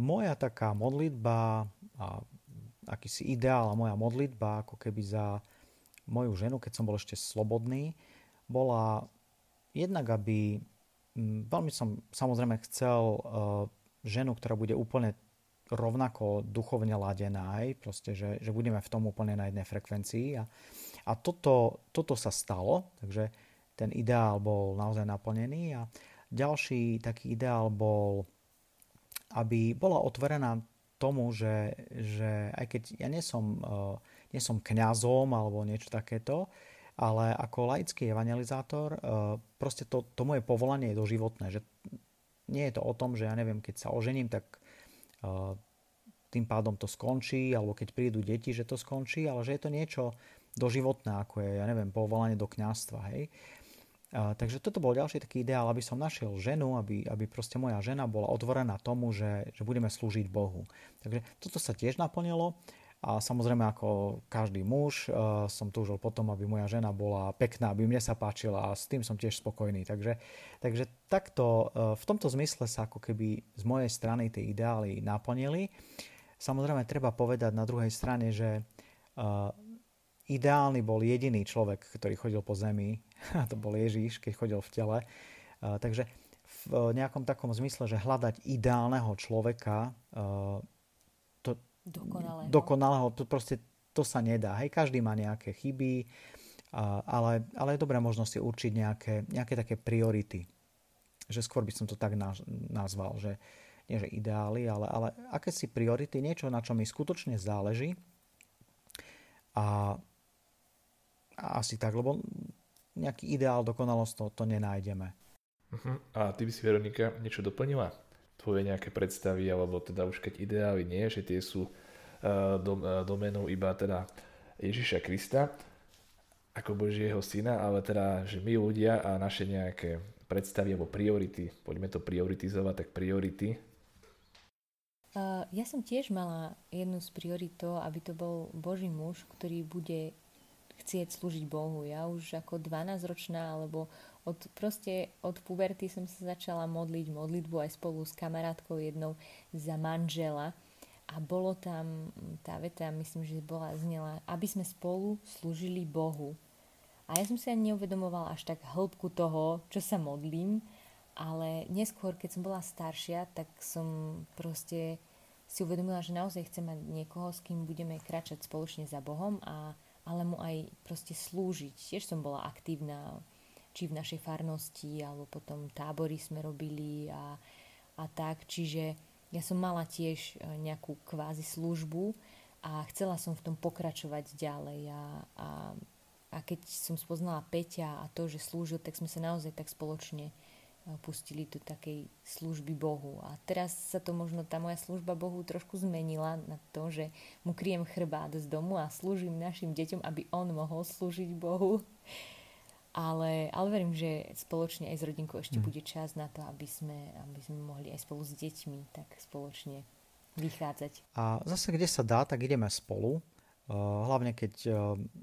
Moja taká modlitba, akýsi ideál a moja modlitba, ako keby za moju ženu, keď som bol ešte slobodný, bola jednak, aby veľmi som samozrejme chcel uh, ženu, ktorá bude úplne rovnako duchovne ladená, aj proste, že, že budeme v tom úplne na jednej frekvencii. A, a toto, toto sa stalo, takže ten ideál bol naozaj naplnený. A ďalší taký ideál bol, aby bola otvorená tomu, že, že aj keď ja nie som, uh, nie som kňazom alebo niečo takéto, ale ako laický evangelizátor, uh, proste to, to moje povolanie je doživotné, že nie je to o tom, že ja neviem, keď sa ožením, tak uh, tým pádom to skončí, alebo keď prídu deti, že to skončí, ale že je to niečo, doživotné, ako je, ja neviem, povolanie do kňazstva, hej. A, takže toto bol ďalší taký ideál, aby som našiel ženu, aby, aby proste moja žena bola otvorená tomu, že, že budeme slúžiť Bohu. Takže toto sa tiež naplnilo a samozrejme ako každý muž uh, som túžil potom, aby moja žena bola pekná, aby mne sa páčila a s tým som tiež spokojný. Takže, takže takto uh, v tomto zmysle sa ako keby z mojej strany tie ideály naplnili. Samozrejme treba povedať na druhej strane, že uh, ideálny bol jediný človek, ktorý chodil po zemi, a to bol Ježíš, keď chodil v tele. Takže v nejakom takom zmysle, že hľadať ideálneho človeka, to, dokonalého. dokonalého, to proste to sa nedá. Hej, každý má nejaké chyby, ale, ale je dobré možno si určiť nejaké, nejaké také priority. Že skôr by som to tak nazval, že nie že ideály, ale, ale aké si priority, niečo, na čo mi skutočne záleží a asi tak, lebo nejaký ideál, dokonalosť to, to nenájdeme. Uh-huh. A ty by si, Veronika, niečo doplnila? Tvoje nejaké predstavy, alebo teda už keď ideály nie, že tie sú uh, dom, uh, domenou iba teda Ježiša Krista, ako Božieho syna, ale teda, že my ľudia a naše nejaké predstavy alebo priority, poďme to prioritizovať, tak priority. Uh, ja som tiež mala jednu z priorit to, aby to bol Boží muž, ktorý bude chcieť slúžiť Bohu. Ja už ako 12-ročná, alebo od, proste od puberty som sa začala modliť modlitbu aj spolu s kamarátkou jednou za manžela. A bolo tam tá veta, myslím, že bola znela, aby sme spolu slúžili Bohu. A ja som si ani neuvedomovala až tak hĺbku toho, čo sa modlím, ale neskôr, keď som bola staršia, tak som proste si uvedomila, že naozaj chcem mať niekoho, s kým budeme kráčať spoločne za Bohom a ale mu aj proste slúžiť. Tiež som bola aktívna či v našej farnosti, alebo potom tábory sme robili a, a tak. Čiže ja som mala tiež e, nejakú kvázi službu a chcela som v tom pokračovať ďalej a, a a keď som spoznala Peťa a to, že slúžil, tak sme sa naozaj tak spoločne pustili do takej služby Bohu. A teraz sa to možno, tá moja služba Bohu trošku zmenila na to, že mu kryjem chrbát z domu a slúžim našim deťom, aby on mohol slúžiť Bohu. Ale, ale verím, že spoločne aj s rodinkou ešte hmm. bude čas na to, aby sme, aby sme mohli aj spolu s deťmi tak spoločne vychádzať. A zase, kde sa dá, tak ideme spolu. Hlavne keď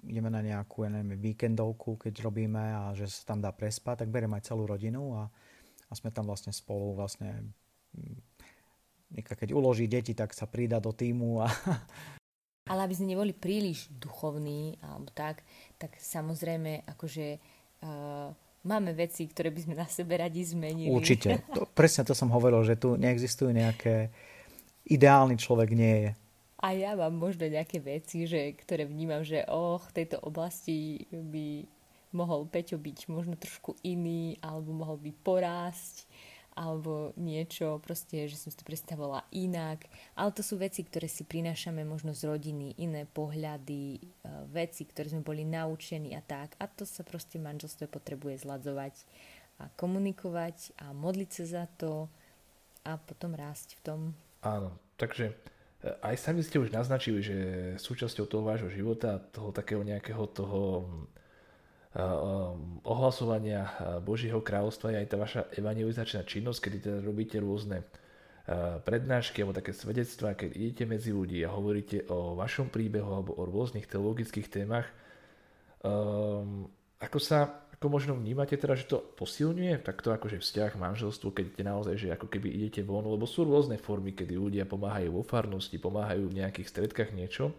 ideme na nejakú ja neviem, víkendovku, keď robíme a že sa tam dá prespať, tak beriem aj celú rodinu a a sme tam vlastne spolu vlastne mm, keď uloží deti, tak sa prída do týmu a ale aby sme neboli príliš duchovní alebo tak, tak samozrejme akože uh, máme veci, ktoré by sme na sebe radi zmenili. Určite. To, presne to som hovoril, že tu neexistujú nejaké ideálny človek nie je. A ja mám možno nejaké veci, že, ktoré vnímam, že oh, v tejto oblasti by mohol Peťo byť možno trošku iný, alebo mohol by porásť, alebo niečo, proste, že som si to predstavovala inak. Ale to sú veci, ktoré si prinášame možno z rodiny, iné pohľady, e, veci, ktoré sme boli naučení a tak. A to sa proste manželstvo potrebuje zladzovať a komunikovať a modliť sa za to a potom rásť v tom. Áno, takže e, aj sami ste už naznačili, že súčasťou toho vášho života, toho takého nejakého toho ohlasovania Božieho kráľovstva je aj tá vaša evangelizačná činnosť, kedy teda robíte rôzne prednášky alebo také svedectvá, keď idete medzi ľudí a hovoríte o vašom príbehu alebo o rôznych teologických témach. Um, ako sa, ako možno vnímate teda, že to posilňuje takto akože vzťah, manželstvo, keď idete naozaj, že ako keby idete von, lebo sú rôzne formy, kedy ľudia pomáhajú vo farnosti, pomáhajú v nejakých stredkách niečo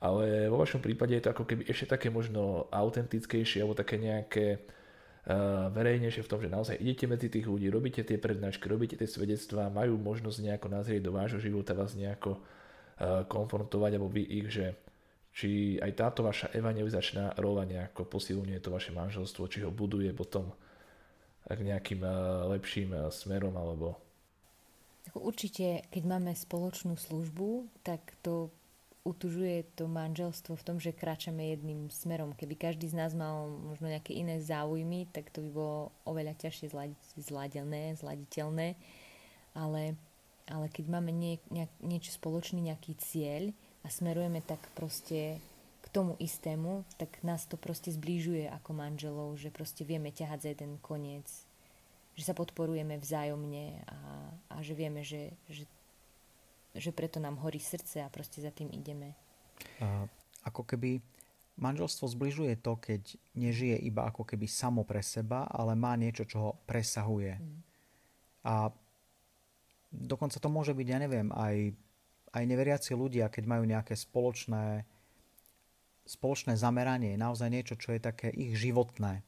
ale vo vašom prípade je to ako keby ešte také možno autentickejšie alebo také nejaké uh, verejnejšie v tom, že naozaj idete medzi tých ľudí, robíte tie prednášky, robíte tie svedectvá, majú možnosť nejako nazrieť do vášho života, vás nejako uh, konfrontovať alebo vy ich, že či aj táto vaša evangelizačná rola nejako posilňuje to vaše manželstvo, či ho buduje potom k nejakým lepším smerom alebo Určite, keď máme spoločnú službu, tak to utužuje to manželstvo v tom, že kráčame jedným smerom. Keby každý z nás mal možno nejaké iné záujmy, tak to by bolo oveľa ťažšie zladené, zladiteľné. Ale, ale keď máme nie, nejak, niečo spoločný, nejaký cieľ a smerujeme tak proste k tomu istému, tak nás to proste zbližuje ako manželov, že proste vieme ťahať za jeden koniec, že sa podporujeme vzájomne a, a že vieme, že, že že preto nám horí srdce a proste za tým ideme. A, ako keby manželstvo zbližuje to, keď nežije iba ako keby samo pre seba, ale má niečo, čo ho presahuje. Mm. A dokonca to môže byť, ja neviem, aj, aj neveriaci ľudia, keď majú nejaké spoločné, spoločné zameranie, naozaj niečo, čo je také ich životné,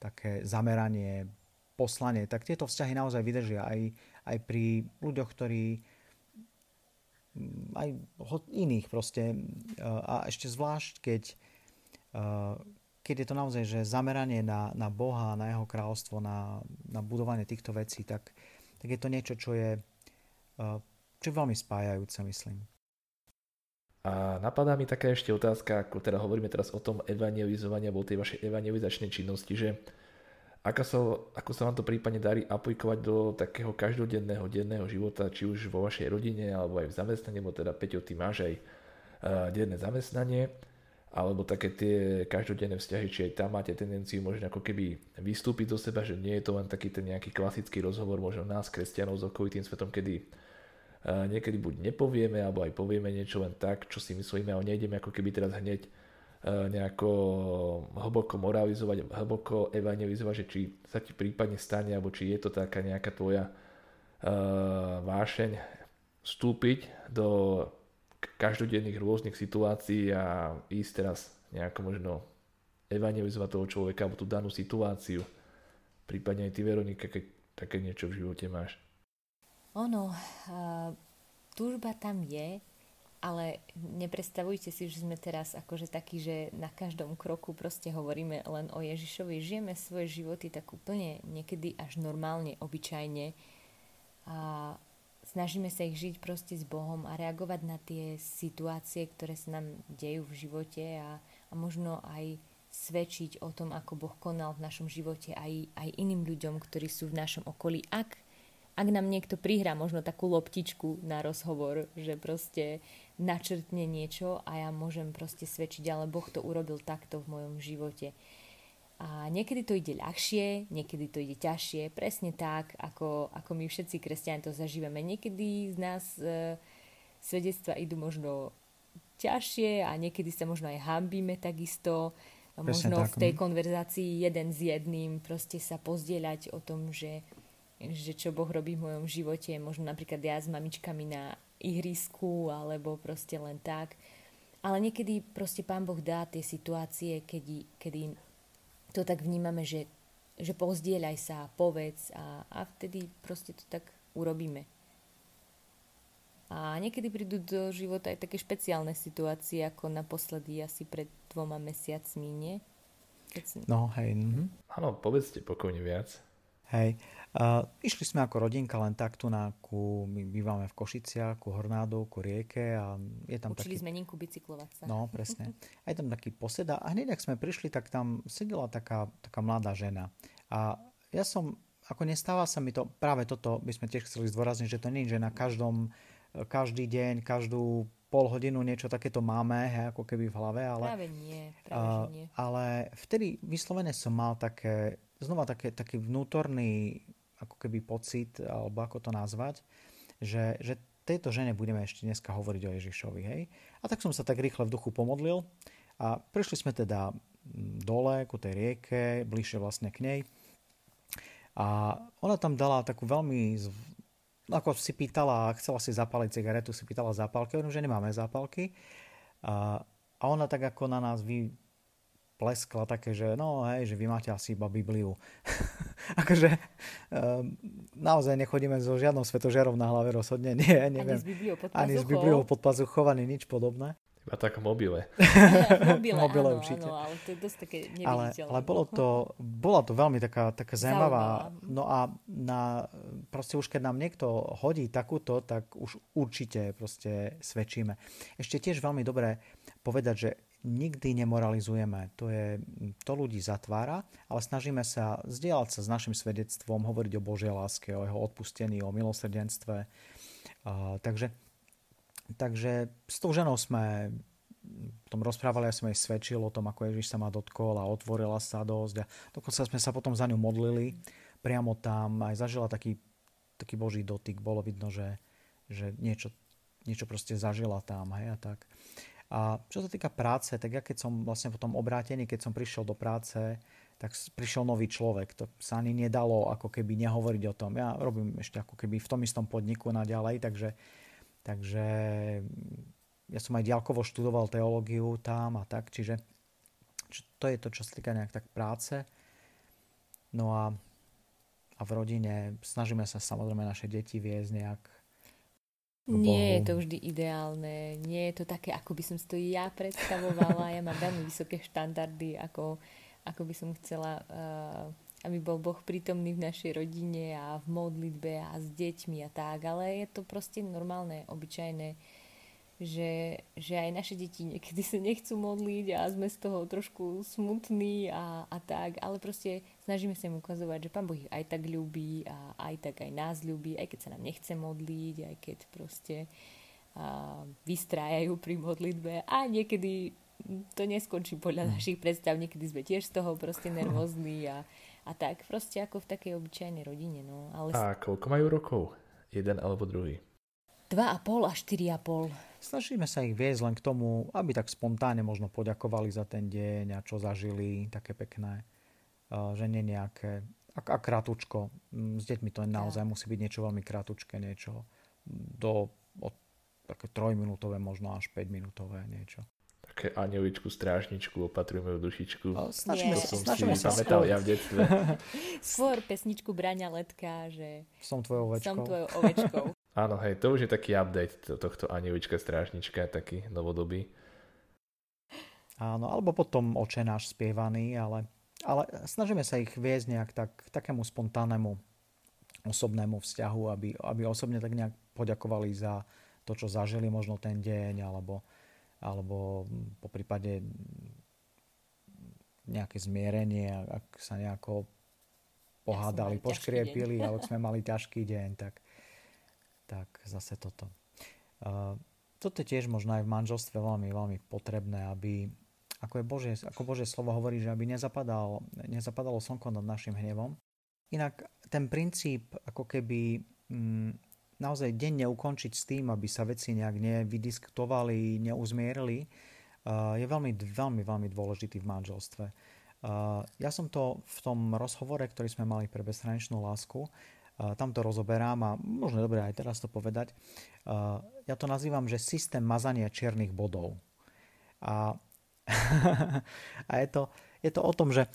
také zameranie, poslanie, tak tieto vzťahy naozaj vydržia aj, aj pri ľuďoch, ktorí aj iných proste. A ešte zvlášť, keď, keď je to naozaj že zameranie na, na Boha, na Jeho kráľovstvo, na, na budovanie týchto vecí, tak, tak je to niečo, čo je, čo je veľmi spájajúce, myslím. A napadá mi taká ešte otázka, ako teda hovoríme teraz o tom evangelizovaní alebo tej vašej evangelizačnej činnosti, že ako sa, ako sa vám to prípadne darí aplikovať do takého každodenného, denného života, či už vo vašej rodine, alebo aj v zamestnaní, alebo teda Peťo, ty máš aj uh, denné zamestnanie, alebo také tie každodenné vzťahy, či aj tam máte tendenciu možno ako keby vystúpiť do seba, že nie je to len taký ten nejaký klasický rozhovor možno nás, kresťanov, s okolitým svetom, kedy uh, niekedy buď nepovieme, alebo aj povieme niečo len tak, čo si myslíme, ale nejdeme ako keby teraz hneď nejako hlboko moralizovať, hlboko evangelizovať, že či sa ti prípadne stane, alebo či je to taká nejaká tvoja uh, vášeň vstúpiť do každodenných rôznych situácií a ísť teraz nejako možno evangelizovať toho človeka alebo tú danú situáciu. Prípadne aj ty, Veronika, keď také niečo v živote máš. Ono, túžba tam je, ale nepredstavujte si, že sme teraz akože takí, že na každom kroku proste hovoríme len o Ježišovi. Žijeme svoje životy tak úplne niekedy až normálne, obyčajne a snažíme sa ich žiť proste s Bohom a reagovať na tie situácie, ktoré sa nám dejú v živote a, a možno aj svedčiť o tom, ako Boh konal v našom živote aj, aj iným ľuďom, ktorí sú v našom okolí. Ak, ak nám niekto prihrá možno takú loptičku na rozhovor, že proste načrtne niečo a ja môžem proste svedčiť, ale Boh to urobil takto v mojom živote. A niekedy to ide ľahšie, niekedy to ide ťažšie, presne tak, ako, ako my všetci kresťania to zažívame. Niekedy z nás e, svedectva idú možno ťažšie a niekedy sa možno aj hambíme takisto. Presne možno tak. v tej no. konverzácii jeden s jedným proste sa pozdieľať o tom, že, že čo Boh robí v mojom živote. Možno napríklad ja s mamičkami na ihrisku alebo proste len tak. Ale niekedy proste Pán Boh dá tie situácie, kedy, kedy to tak vnímame, že, že pozdieľaj sa, povedz a, a vtedy proste to tak urobíme. A niekedy prídu do života aj také špeciálne situácie, ako naposledy asi pred dvoma mesiacmi, nie? Keď... No, hej. Mhm. Áno, povedzte pokojne viac. Hej. Uh, išli sme ako rodinka len takto na ku, my bývame v Košiciach, ku Hornádu, ku rieke a je tam Učili taký... sme Ninku bicyklovať sa. No, presne. A je tam taký poseda a hneď, ak sme prišli, tak tam sedela taká, taká mladá žena. A ja som, ako nestáva sa mi to, práve toto by sme tiež chceli zdôrazniť, že to nie je, že na každom, každý deň, každú pol hodinu niečo takéto máme, he, ako keby v hlave, ale... Práve nie, práve uh, nie. Ale vtedy vyslovene som mal také znova také, taký vnútorný ako keby pocit, alebo ako to nazvať, že, že tejto žene budeme ešte dneska hovoriť o Ježišovi. Hej? A tak som sa tak rýchle v duchu pomodlil a prišli sme teda dole ku tej rieke, bližšie vlastne k nej. A ona tam dala takú veľmi, ako si pýtala, chcela si zapáliť cigaretu, si pýtala zápalky, že nemáme zápalky. A, a ona tak ako na nás vy, pleskla také, že no hej, že vy máte asi iba Bibliu. akože um, naozaj nechodíme so žiadnou svetožiarou na hlave rozhodne, nie, neviem. Ani s Bibliou pod Ani s Bibliou pod pazuchou, ani nič podobné. Iba tak mobile. mobile, mobile áno, určite. Áno, ale to je dosť také ale, ale bolo to, bola to veľmi taká, taká zaujímavá. No a na, proste už keď nám niekto hodí takúto, tak už určite proste svedčíme. Ešte tiež veľmi dobré povedať, že nikdy nemoralizujeme. To, je, to ľudí zatvára, ale snažíme sa zdieľať sa s našim svedectvom, hovoriť o Božej láske, o jeho odpustení, o milosrdenstve. Uh, takže, takže s tou ženou sme potom rozprávali, ja som jej svedčil o tom, ako Ježiš sa ma dotkol a otvorila sa dosť. A dokonca sme sa potom za ňu modlili priamo tam, aj zažila taký, taký Boží dotyk. Bolo vidno, že, že niečo, niečo proste zažila tam. Hej, a tak. A čo sa týka práce, tak ja keď som vlastne potom obrátený, keď som prišiel do práce, tak prišiel nový človek. To sa ani nedalo ako keby nehovoriť o tom. Ja robím ešte ako keby v tom istom podniku naďalej, takže, takže ja som aj ďalkovo študoval teológiu tam a tak, čiže to je to, čo sa týka nejak tak práce. No a, a v rodine snažíme sa samozrejme naše deti viesť nejak nie je to vždy ideálne, nie je to také, ako by som si to ja predstavovala. Ja mám veľmi vysoké štandardy, ako, ako by som chcela, uh, aby bol Boh prítomný v našej rodine a v modlitbe a s deťmi a tak, ale je to proste normálne, obyčajné že, že aj naše deti niekedy sa nechcú modliť a sme z toho trošku smutní a, a tak, ale proste snažíme sa im ukazovať, že Pán Boh ich aj tak ľúbi a aj tak aj nás ľúbi, aj keď sa nám nechce modliť, aj keď proste a, vystrájajú pri modlitbe a niekedy to neskončí podľa hm. našich predstav, niekedy sme tiež z toho proste nervózni a, a tak, proste ako v takej obyčajnej rodine. No. Ale... A koľko majú rokov? Jeden alebo druhý? 2,5 a 4,5. Snažíme sa ich viesť len k tomu, aby tak spontánne možno poďakovali za ten deň a čo zažili, také pekné, že nie nejaké, a, a krátučko. Mm, s deťmi to naozaj ja. musí byť niečo veľmi krátučké, niečo do od, také trojminútové, možno až 5 minútové niečo. Také anieličku, strážničku, opatrujeme dušičku. snažíme, sa, snažíme sa pamätal ja v detstve. Skôr pesničku Braňa Letka, že som tvojou ovečkou. Som tvojou ovečkou. Áno, hej, to už je taký update tohto anielička strážnička, taký novodobý. Áno, alebo potom očenáš spievaný, ale, ale snažíme sa ich viesť nejak tak, takému spontánnemu osobnému vzťahu, aby, aby osobne tak nejak poďakovali za to, čo zažili možno ten deň, alebo, alebo po prípade nejaké zmierenie, ak sa nejako pohádali, poškriepili, alebo sme mali ťažký deň, tak, tak zase toto. Uh, toto je tiež možno aj v manželstve veľmi, veľmi potrebné, aby, ako, je Božie, ako Božie slovo hovorí, že aby nezapadal, nezapadalo slnko nad našim hnevom. Inak ten princíp, ako keby mm, naozaj deň neukončiť s tým, aby sa veci nejak nevydiskutovali, neuzmierili, uh, je veľmi, veľmi, veľmi dôležitý v manželstve. Uh, ja som to v tom rozhovore, ktorý sme mali pre bezhraničnú lásku, tam to rozoberám a možno dobre aj teraz to povedať. Ja to nazývam, že systém mazania čiernych bodov. A, a je, to, je to o tom, že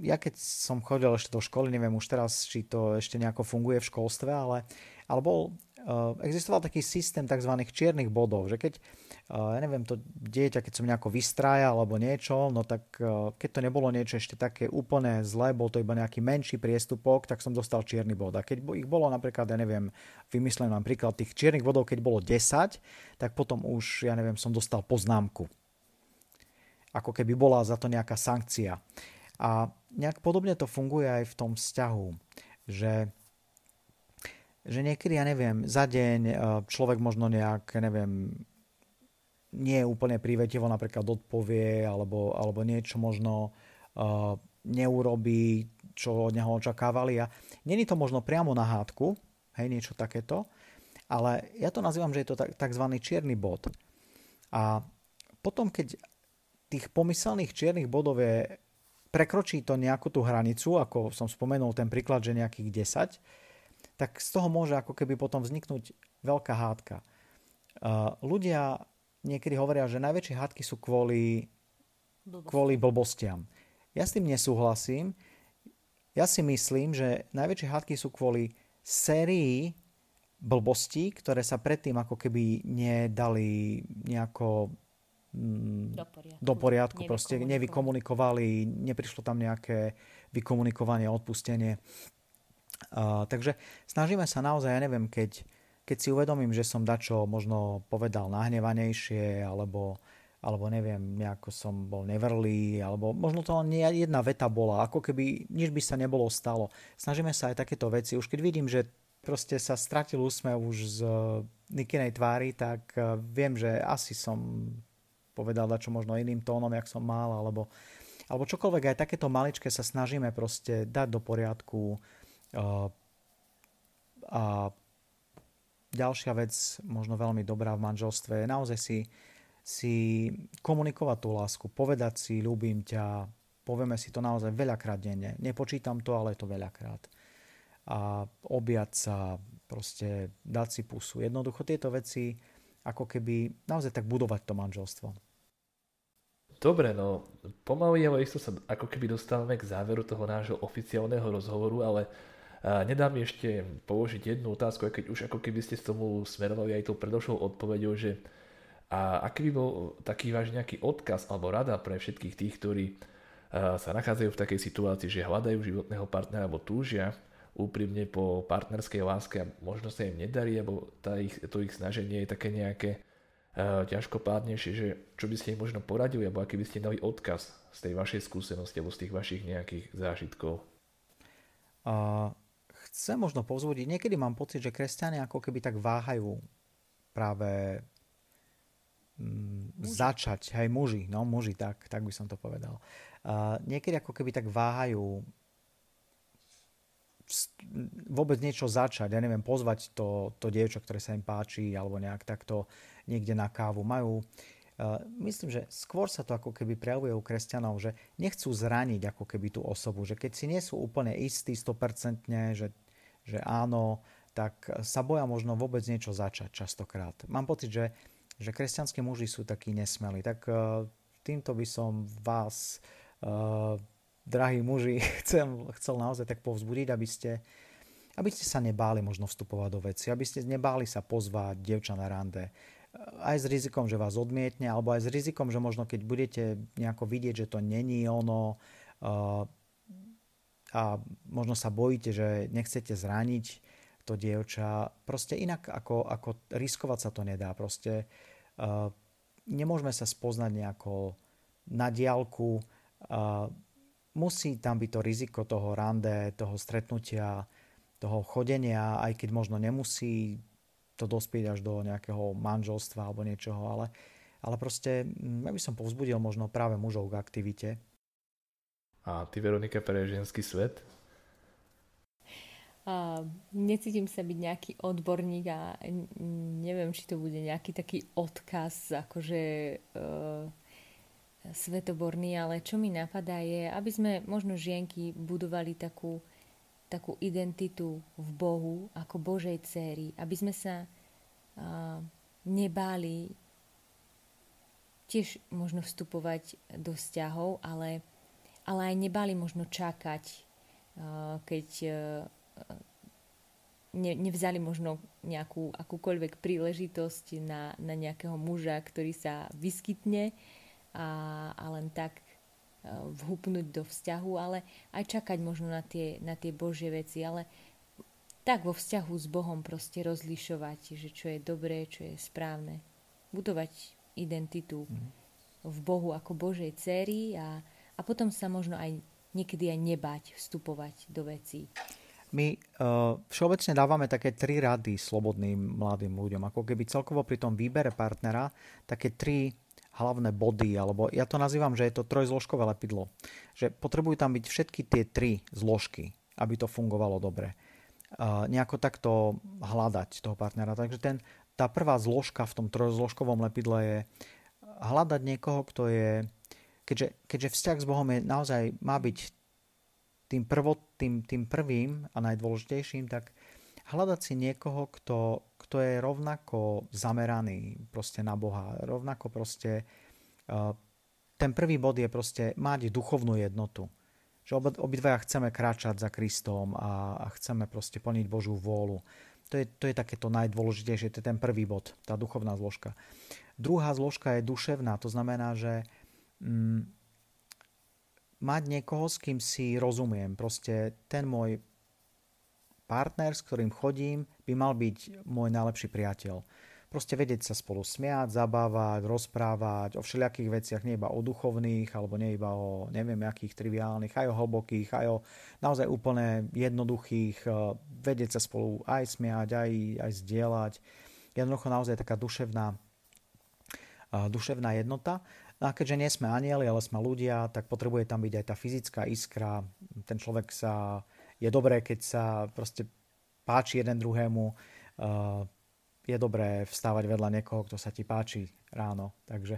ja keď som chodil ešte do školy, neviem už teraz, či to ešte nejako funguje v školstve, ale, ale bol, existoval taký systém tzv. čiernych bodov, že keď ja neviem, to dieťa, keď som nejako vystrája alebo niečo, no tak keď to nebolo niečo ešte také úplne zlé, bol to iba nejaký menší priestupok, tak som dostal čierny bod. A keď ich bolo napríklad, ja neviem, vymyslím vám príklad tých čiernych bodov, keď bolo 10, tak potom už, ja neviem, som dostal poznámku. Ako keby bola za to nejaká sankcia. A nejak podobne to funguje aj v tom vzťahu, že že niekedy, ja neviem, za deň človek možno nejak, neviem, nie úplne prívetivo napríklad odpovie alebo, alebo niečo možno uh, neurobí, čo od neho očakávali. A není to možno priamo na hádku, hej, niečo takéto, ale ja to nazývam, že je to tzv. čierny bod. A potom, keď tých pomyselných čiernych bodov je, prekročí to nejakú tú hranicu, ako som spomenul ten príklad, že nejakých 10, tak z toho môže ako keby potom vzniknúť veľká hádka. Uh, ľudia niekedy hovoria, že najväčšie hádky sú kvôli, kvôli blbostiam. Ja s tým nesúhlasím. Ja si myslím, že najväčšie hádky sú kvôli sérii blbostí, ktoré sa predtým ako keby nedali nejako mm, do poriadku, do poriadku proste nevykomunikovali, neprišlo tam nejaké vykomunikovanie, odpustenie. Takže snažíme sa naozaj, ja neviem, keď keď si uvedomím, že som dačo možno povedal nahnevanejšie, alebo, alebo neviem, nejako som bol nevrlý, alebo možno to len jedna veta bola, ako keby nič by sa nebolo stalo. Snažíme sa aj takéto veci. Už keď vidím, že proste sa stratil úsmev už z Nikinej tvári, tak eh, viem, že asi som povedal dačo možno iným tónom, jak som mal, alebo, alebo čokoľvek, aj takéto maličké sa snažíme proste dať do poriadku a ďalšia vec, možno veľmi dobrá v manželstve, je naozaj si, si komunikovať tú lásku, povedať si, ľúbim ťa, povieme si to naozaj veľakrát denne. Nepočítam to, ale je to veľakrát. A objať sa, proste dať si pusu. Jednoducho tieto veci, ako keby naozaj tak budovať to manželstvo. Dobre, no pomaly, ale isto sa ako keby dostávame k záveru toho nášho oficiálneho rozhovoru, ale Nedá mi ešte položiť jednu otázku, aj keď už ako keby ste s tomu smerovali aj tou predošlou odpovedou, že a aký by bol taký váš nejaký odkaz alebo rada pre všetkých tých, ktorí sa nachádzajú v takej situácii, že hľadajú životného partnera alebo túžia úprimne po partnerskej láske a možno sa im nedarí, alebo tá ich, to ich snaženie je také nejaké uh, ťažkopádnejšie, že čo by ste im možno poradili, alebo aký by ste dali odkaz z tej vašej skúsenosti alebo z tých vašich nejakých zážitkov? Uh, chcem možno povzbudiť, niekedy mám pocit, že kresťania ako keby tak váhajú práve mm, začať, hej, muži, no muži, tak, tak by som to povedal. Uh, niekedy ako keby tak váhajú vôbec niečo začať, ja neviem, pozvať to, to dievča, ktoré sa im páči, alebo nejak takto niekde na kávu. Majú, uh, myslím, že skôr sa to ako keby prejavuje u kresťanov, že nechcú zraniť ako keby tú osobu, že keď si nie sú úplne istí 100%, že že áno, tak sa boja možno vôbec niečo začať častokrát. Mám pocit, že, že kresťanskí muži sú takí nesmelí. Tak uh, týmto by som vás, uh, drahí muži, chcel, chcel naozaj tak povzbudiť, aby ste, aby ste sa nebáli možno vstupovať do veci, aby ste nebáli sa pozvať dievča na rande, aj s rizikom, že vás odmietne, alebo aj s rizikom, že možno keď budete nejako vidieť, že to není ono, uh, a možno sa bojíte, že nechcete zraniť to dievča. Proste inak ako, ako riskovať sa to nedá. Proste uh, nemôžeme sa spoznať nejako na diálku, musí tam byť to riziko toho rande, toho stretnutia, toho chodenia, aj keď možno nemusí to dospieť až do nejakého manželstva alebo niečoho, ale, ale proste mm, ja by som povzbudil možno práve mužov k aktivite. A ty, Veronika, pre ženský svet? A necítim sa byť nejaký odborník a neviem, či to bude nejaký taký odkaz, akože e, svetoborný, ale čo mi napadá je, aby sme možno žienky budovali takú takú identitu v Bohu ako Božej céry, aby sme sa a, nebáli tiež možno vstupovať do vzťahov, ale, ale aj nebáli možno čakať, keď ne, nevzali možno nejakú akúkoľvek príležitosť na, na nejakého muža, ktorý sa vyskytne a, a len tak vhupnúť do vzťahu, ale aj čakať možno na tie, na tie Božie veci, ale tak vo vzťahu s Bohom proste rozlišovať, že čo je dobré, čo je správne. Budovať identitu v Bohu ako Božej céry a, a potom sa možno aj niekedy aj nebať vstupovať do vecí. My uh, všeobecne dávame také tri rady slobodným mladým ľuďom, ako keby celkovo pri tom výbere partnera také tri hlavné body, alebo ja to nazývam, že je to trojzložkové lepidlo. Že potrebujú tam byť všetky tie tri zložky, aby to fungovalo dobre. Uh, nejako takto hľadať toho partnera. Takže ten, tá prvá zložka v tom trojzložkovom lepidle je hľadať niekoho, kto je, keďže, keďže vzťah s Bohom je naozaj, má byť tým, prvo, tým, tým prvým a najdôležitejším, tak hľadať si niekoho, kto, kto je rovnako zameraný proste na Boha, rovnako proste uh, ten prvý bod je proste mať duchovnú jednotu. Že obidvaja chceme kráčať za Kristom a, a chceme proste plniť Božú vôľu. To je, to je takéto najdôležitejšie, to je ten prvý bod, tá duchovná zložka. Druhá zložka je duševná, to znamená, že mm, mať niekoho, s kým si rozumiem. Proste ten môj partner, s ktorým chodím, by mal byť môj najlepší priateľ. Proste vedieť sa spolu smiať, zabávať, rozprávať o všelijakých veciach, nie iba o duchovných, alebo nie iba o neviem akých triviálnych, aj o hlbokých, aj o naozaj úplne jednoduchých, eh, vedieť sa spolu aj smiať, aj, aj zdieľať. Jednoducho naozaj taká duševná, eh, duševná jednota. No a keďže nie sme anieli, ale sme ľudia, tak potrebuje tam byť aj tá fyzická iskra. Ten človek sa je dobré, keď sa proste páči jeden druhému. Uh, je dobré vstávať vedľa niekoho, kto sa ti páči ráno. Takže...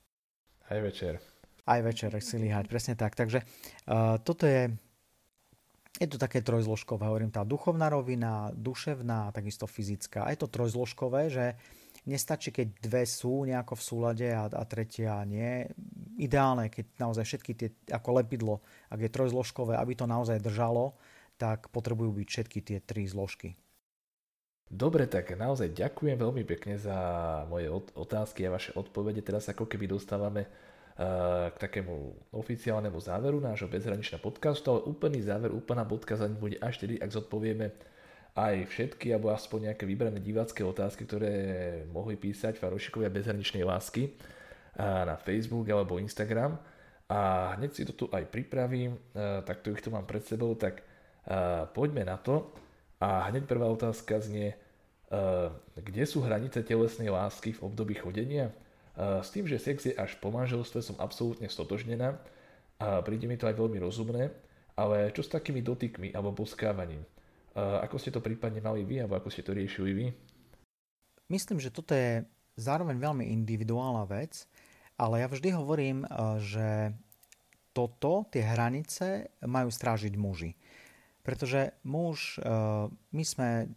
Aj večer. Aj večer si líhať, presne tak. Takže uh, toto je je to také trojzložkové, hovorím, tá duchovná rovina, duševná, takisto fyzická. Je to trojzložkové, že nestačí, keď dve sú nejako v súlade a, a tretia nie ideálne, keď naozaj všetky tie, ako lepidlo, ak je trojzložkové, aby to naozaj držalo, tak potrebujú byť všetky tie tri zložky. Dobre, tak naozaj ďakujem veľmi pekne za moje otázky a vaše odpovede. Teraz ako keby dostávame uh, k takému oficiálnemu záveru nášho bezhraničného podcastu, ale úplný záver, úplná bodka bude až tedy, ak zodpovieme aj všetky, alebo aspoň nejaké vybrané divácké otázky, ktoré mohli písať fanúšikovia bezhraničnej lásky na Facebook alebo Instagram a hneď si to tu aj pripravím, takto ich tu mám pred sebou, tak poďme na to. A hneď prvá otázka znie, kde sú hranice telesnej lásky v období chodenia? S tým, že sex je až po manželstve som absolútne stotožnená a príde mi to aj veľmi rozumné, ale čo s takými dotykmi alebo boskávaním? Ako ste to prípadne mali vy, alebo ako ste to riešili vy? Myslím, že toto je zároveň veľmi individuálna vec ale ja vždy hovorím, eh, že toto, tie hranice majú strážiť muži. Pretože muž, eh, my sme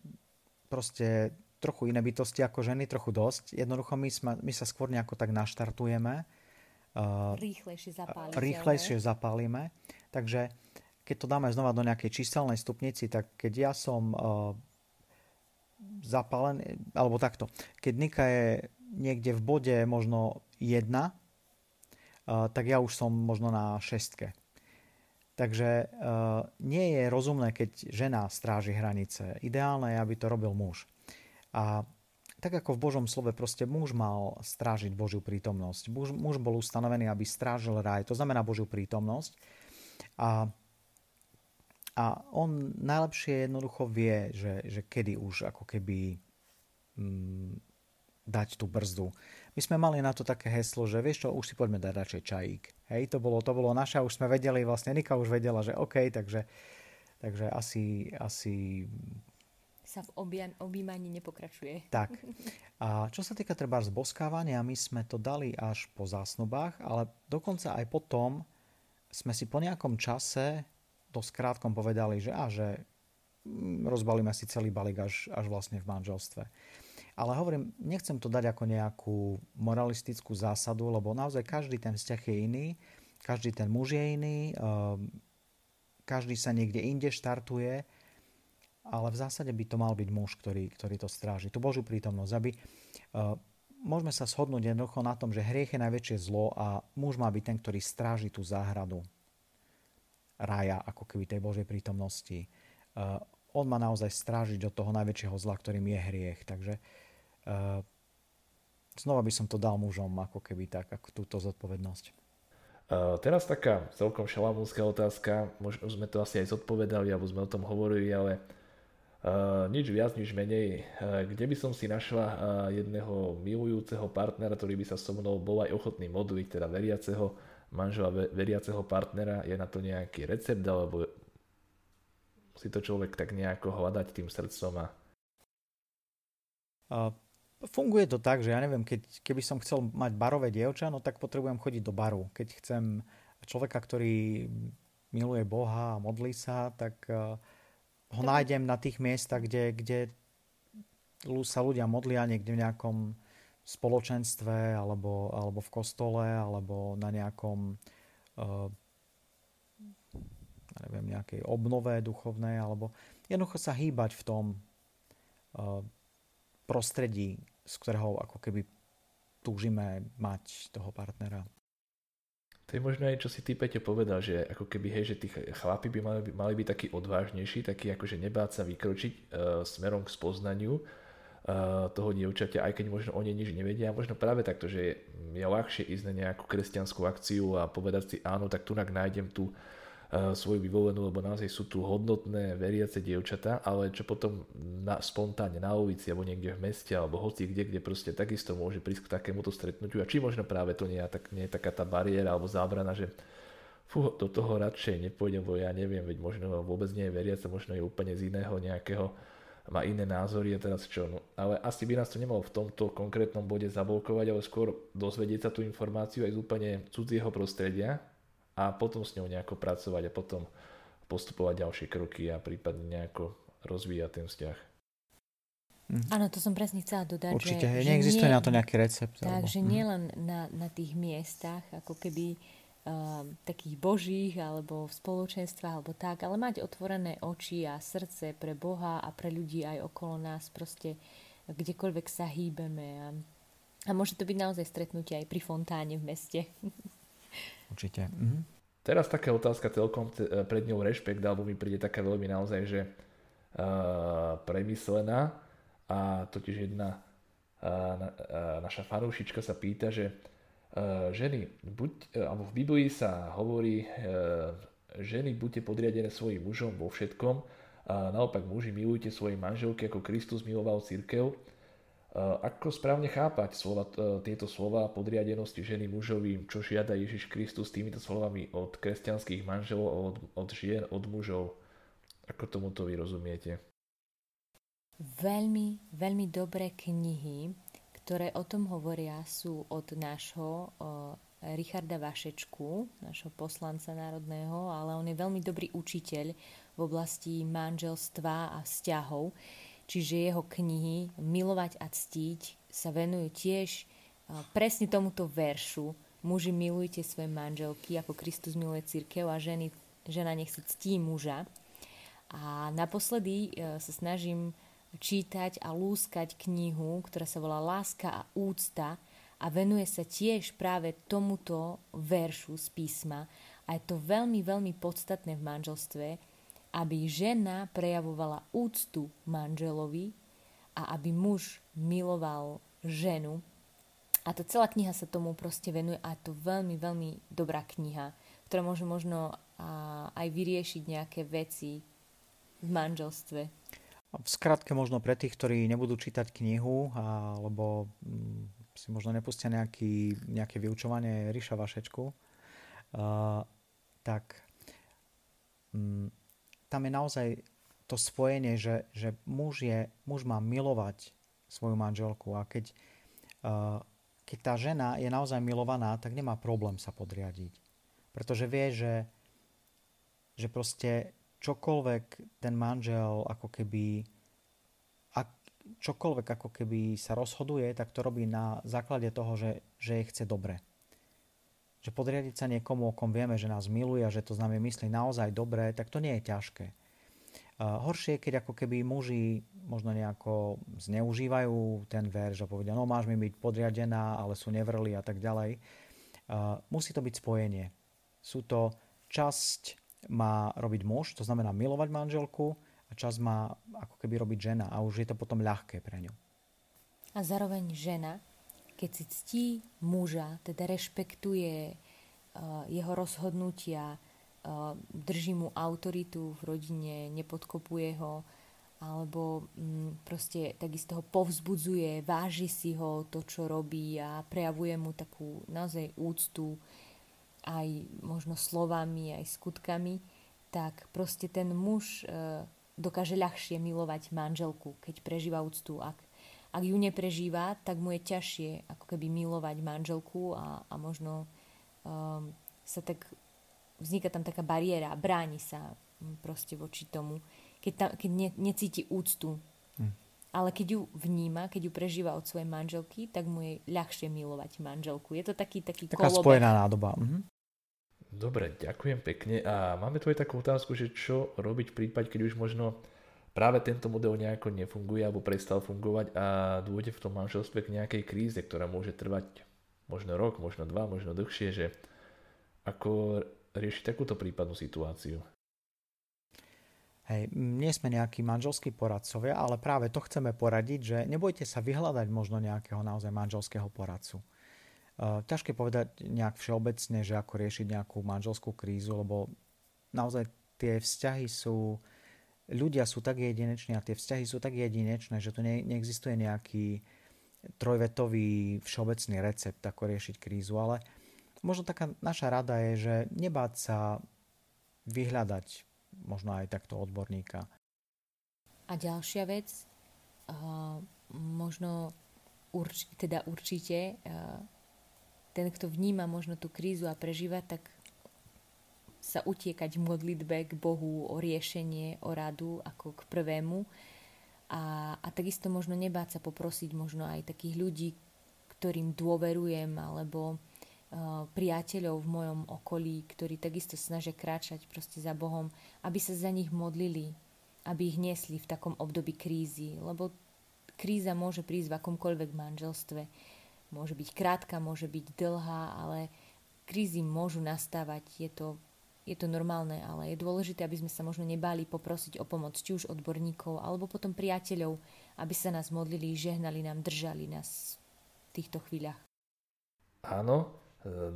proste trochu iné bytosti ako ženy, trochu dosť. Jednoducho my, sme, my sa skôr nejako tak naštartujeme. Eh, rýchlejšie zapálime. Rýchlejšie zapálime. Takže keď to dáme znova do nejakej číselnej stupnici, tak keď ja som zapálený, alebo takto, keď Nika je niekde v bode možno 1, tak ja už som možno na šestke. Takže nie je rozumné, keď žena stráži hranice. Ideálne je, aby to robil muž. A tak ako v Božom slove proste muž mal strážiť Božiu prítomnosť. Muž, muž bol ustanovený, aby strážil raj, to znamená Božiu prítomnosť. A, a on najlepšie jednoducho vie, že, že kedy už ako keby mm, dať tú brzdu. My sme mali na to také heslo, že vieš čo, už si poďme dať radšej čajík. Hej, to bolo, to bolo naša, už sme vedeli, vlastne Nika už vedela, že OK, takže, takže asi, asi sa v objímaní nepokračuje. Tak. A čo sa týka treba zboskávania, my sme to dali až po zásnubách, ale dokonca aj potom sme si po nejakom čase dosť krátkom povedali, že, a, že mm, rozbalíme si celý balík až, až vlastne v manželstve. Ale hovorím, nechcem to dať ako nejakú moralistickú zásadu, lebo naozaj každý ten vzťah je iný, každý ten muž je iný, ehm, každý sa niekde inde štartuje, ale v zásade by to mal byť muž, ktorý, ktorý to stráži. Tu Božiu prítomnosť, aby uh, môžeme sa shodnúť jednoducho na tom, že hriech je najväčšie zlo a muž má byť ten, ktorý stráži tú záhradu rája, ako keby tej Božej prítomnosti. Uh, on má naozaj strážiť od toho najväčšieho zla, ktorým je hriech. Takže Uh, znova by som to dal mužom, ako keby tak, ako túto zodpovednosť. Uh, teraz taká celkom šalamúnska otázka, možno sme to asi aj zodpovedali, alebo sme o tom hovorili, ale uh, nič viac, nič menej. Uh, kde by som si našla jedného milujúceho partnera, ktorý by sa so mnou bol aj ochotný modliť, teda veriaceho manžela, veriaceho partnera, je na to nejaký recept, alebo musí to človek tak nejako hľadať tým srdcom a... Uh, Funguje to tak, že ja neviem, keď, keby som chcel mať barové dievča, no tak potrebujem chodiť do baru. Keď chcem človeka, ktorý miluje Boha a modlí sa, tak uh, ho nájdem na tých miestach, kde, kde sa ľudia modlia niekde v nejakom spoločenstve alebo, alebo v kostole alebo na nejakom uh, neviem, nejakej obnove duchovnej alebo jednoducho sa hýbať v tom uh, prostredí, z ktorého ako keby túžime mať toho partnera. To je možno aj, čo si ty, Peťo, povedal, že ako keby, hej, že tí chlapi by mali, mali byť takí odvážnejší, takí akože nebáť sa vykročiť uh, smerom k spoznaniu toho dievčaťa, aj keď možno oni nič nevedia. Možno práve takto, že je, je ľahšie ísť na nejakú kresťanskú akciu a povedať si áno, tak tu nájdem tú Eh, svoju vyvolenú, lebo naozaj sú tu hodnotné veriace dievčatá, ale čo potom na, spontánne na ulici alebo niekde v meste alebo hoci kde, kde proste takisto môže prísť k takémuto stretnutiu a či možno práve to nie je, tak, nie je taká tá bariéra alebo zábrana, že fú, do toho radšej nepôjdem, bo ja neviem, veď možno vôbec nie je veriaca, možno je úplne z iného nejakého má iné názory a teraz čo. No, ale asi by nás to nemalo v tomto konkrétnom bode zabolkovať, ale skôr dozvedieť sa tú informáciu aj z úplne cudzieho prostredia, a potom s ňou nejako pracovať a potom postupovať ďalšie kroky a prípadne nejako rozvíjať ten vzťah. Mhm. Áno, to som presne chcela dodať. Určite, že, neexistuje že nie, na to nejaký recept. Takže mm. nielen na, na tých miestach, ako keby uh, takých božích, alebo v spoločenstvách, alebo tak, ale mať otvorené oči a srdce pre Boha a pre ľudí aj okolo nás, proste kdekoľvek sa hýbeme. A, a môže to byť naozaj stretnutie aj pri fontáne v meste. Určite. Mhm. Teraz taká otázka celkom e, pred ňou rešpekt, alebo mi príde taká veľmi naozaj, že uh, premyslená a totiž jedna uh, na, uh, naša fanúšička sa pýta, že uh, ženy, buď, uh, alebo v Biblii sa hovorí, uh, ženy buďte podriadené svojim mužom vo všetkom, a naopak muži milujte svoje manželky ako Kristus miloval církev ako správne chápať slova, tieto slova podriadenosti ženy mužovi, čo žiada Ježiš Kristus týmito slovami od kresťanských manželov, od, od žien, od mužov? Ako tomuto vy rozumiete? Veľmi, veľmi dobré knihy, ktoré o tom hovoria, sú od nášho Richarda Vašečku, nášho poslanca národného, ale on je veľmi dobrý učiteľ v oblasti manželstva a vzťahov čiže jeho knihy Milovať a ctiť sa venujú tiež presne tomuto veršu. Muži milujte svoje manželky, ako Kristus miluje církev a ženy, žena nech si ctí muža. A naposledy e, sa snažím čítať a lúskať knihu, ktorá sa volá Láska a úcta a venuje sa tiež práve tomuto veršu z písma. A je to veľmi, veľmi podstatné v manželstve, aby žena prejavovala úctu manželovi a aby muž miloval ženu. A to celá kniha sa tomu proste venuje a je to veľmi, veľmi dobrá kniha, ktorá môže možno aj vyriešiť nejaké veci v manželstve. V skratke možno pre tých, ktorí nebudú čítať knihu alebo mm, si možno nepustia nejaký, nejaké vyučovanie Ríša Vašečku, uh, tak um, tam je naozaj to spojenie, že, že muž, je, muž má milovať svoju manželku a keď, uh, keď tá žena je naozaj milovaná, tak nemá problém sa podriadiť. Pretože vie, že, že proste čokoľvek ten manžel ako keby ak, čokoľvek ako keby sa rozhoduje, tak to robí na základe toho, že, že jej chce dobre. Že podriadiť sa niekomu, o kom vieme, že nás miluje a že to s nami myslí naozaj dobre, tak to nie je ťažké. Horšie je, keď ako keby muži možno nejako zneužívajú ten verš a povedia, no máš mi byť podriadená, ale sú nevrli a tak ďalej. Musí to byť spojenie. Sú to časť má robiť muž, to znamená milovať manželku a čas má ako keby robiť žena a už je to potom ľahké pre ňu. A zároveň žena, keď si ctí muža, teda rešpektuje uh, jeho rozhodnutia, uh, drží mu autoritu v rodine, nepodkopuje ho, alebo um, proste takisto ho povzbudzuje, váži si ho to, čo robí a prejavuje mu takú naozaj úctu, aj možno slovami, aj skutkami, tak proste ten muž e, dokáže ľahšie milovať manželku, keď prežíva úctu. Ak, ak ju neprežíva, tak mu je ťažšie ako keby milovať manželku a, a možno um, sa tak vzniká tam taká bariéra, bráni sa proste voči tomu, keď, tam, keď ne, necíti úctu. Ale keď ju vníma, keď ju prežíva od svojej manželky, tak mu je ľahšie milovať manželku. Je to taký, taký Taká kolobek. spojená nádoba. Mhm. Dobre, ďakujem pekne. A máme tu aj takú otázku, že čo robiť v prípade, keď už možno práve tento model nejako nefunguje alebo prestal fungovať a dôjde v tom manželstve k nejakej kríze, ktorá môže trvať možno rok, možno dva, možno dlhšie, že ako riešiť takúto prípadnú situáciu? Hej, nie sme nejakí manželskí poradcovia, ale práve to chceme poradiť, že nebojte sa vyhľadať možno nejakého naozaj manželského poradcu. Eh, ťažké povedať nejak všeobecne, že ako riešiť nejakú manželskú krízu, lebo naozaj tie vzťahy sú, ľudia sú tak jedineční a tie vzťahy sú tak jedinečné, že ne, neexistuje nejaký trojvetový všeobecný recept, ako riešiť krízu, ale možno taká naša rada je, že nebáť sa vyhľadať možno aj takto odborníka. A ďalšia vec, uh, možno urč, teda určite uh, ten, kto vníma možno tú krízu a prežíva, tak sa utiekať v modlitbe k Bohu o riešenie, o radu ako k prvému. A, a takisto možno nebáť sa poprosiť možno aj takých ľudí, ktorým dôverujem, alebo priateľov v mojom okolí, ktorí takisto snažia kráčať proste za Bohom, aby sa za nich modlili, aby ich niesli v takom období krízy, lebo kríza môže prísť v akomkoľvek manželstve Môže byť krátka, môže byť dlhá, ale krízy môžu nastávať. Je to, je to normálne, ale je dôležité, aby sme sa možno nebáli poprosiť o pomoc, či už odborníkov, alebo potom priateľov, aby sa nás modlili, žehnali nám, držali nás v týchto chvíľach. Áno,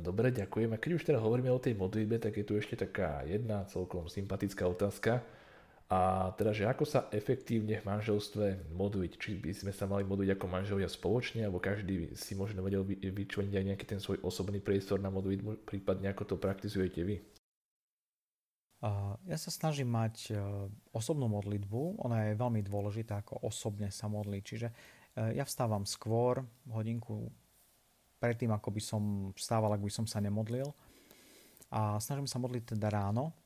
dobre, ďakujem. A keď už teda hovoríme o tej modlitbe, tak je tu ešte taká jedna celkom sympatická otázka a teda, že ako sa efektívne v manželstve modliť? Či by sme sa mali modliť ako manželia spoločne, alebo každý si možno vedel vyčleniť aj nejaký ten svoj osobný priestor na modlitbu, prípadne ako to praktizujete vy? Ja sa snažím mať e, osobnú modlitbu, ona je veľmi dôležitá, ako osobne sa modliť. Čiže e, ja vstávam skôr, hodinku predtým, ako by som vstával, ak by som sa nemodlil. A snažím sa modliť teda ráno,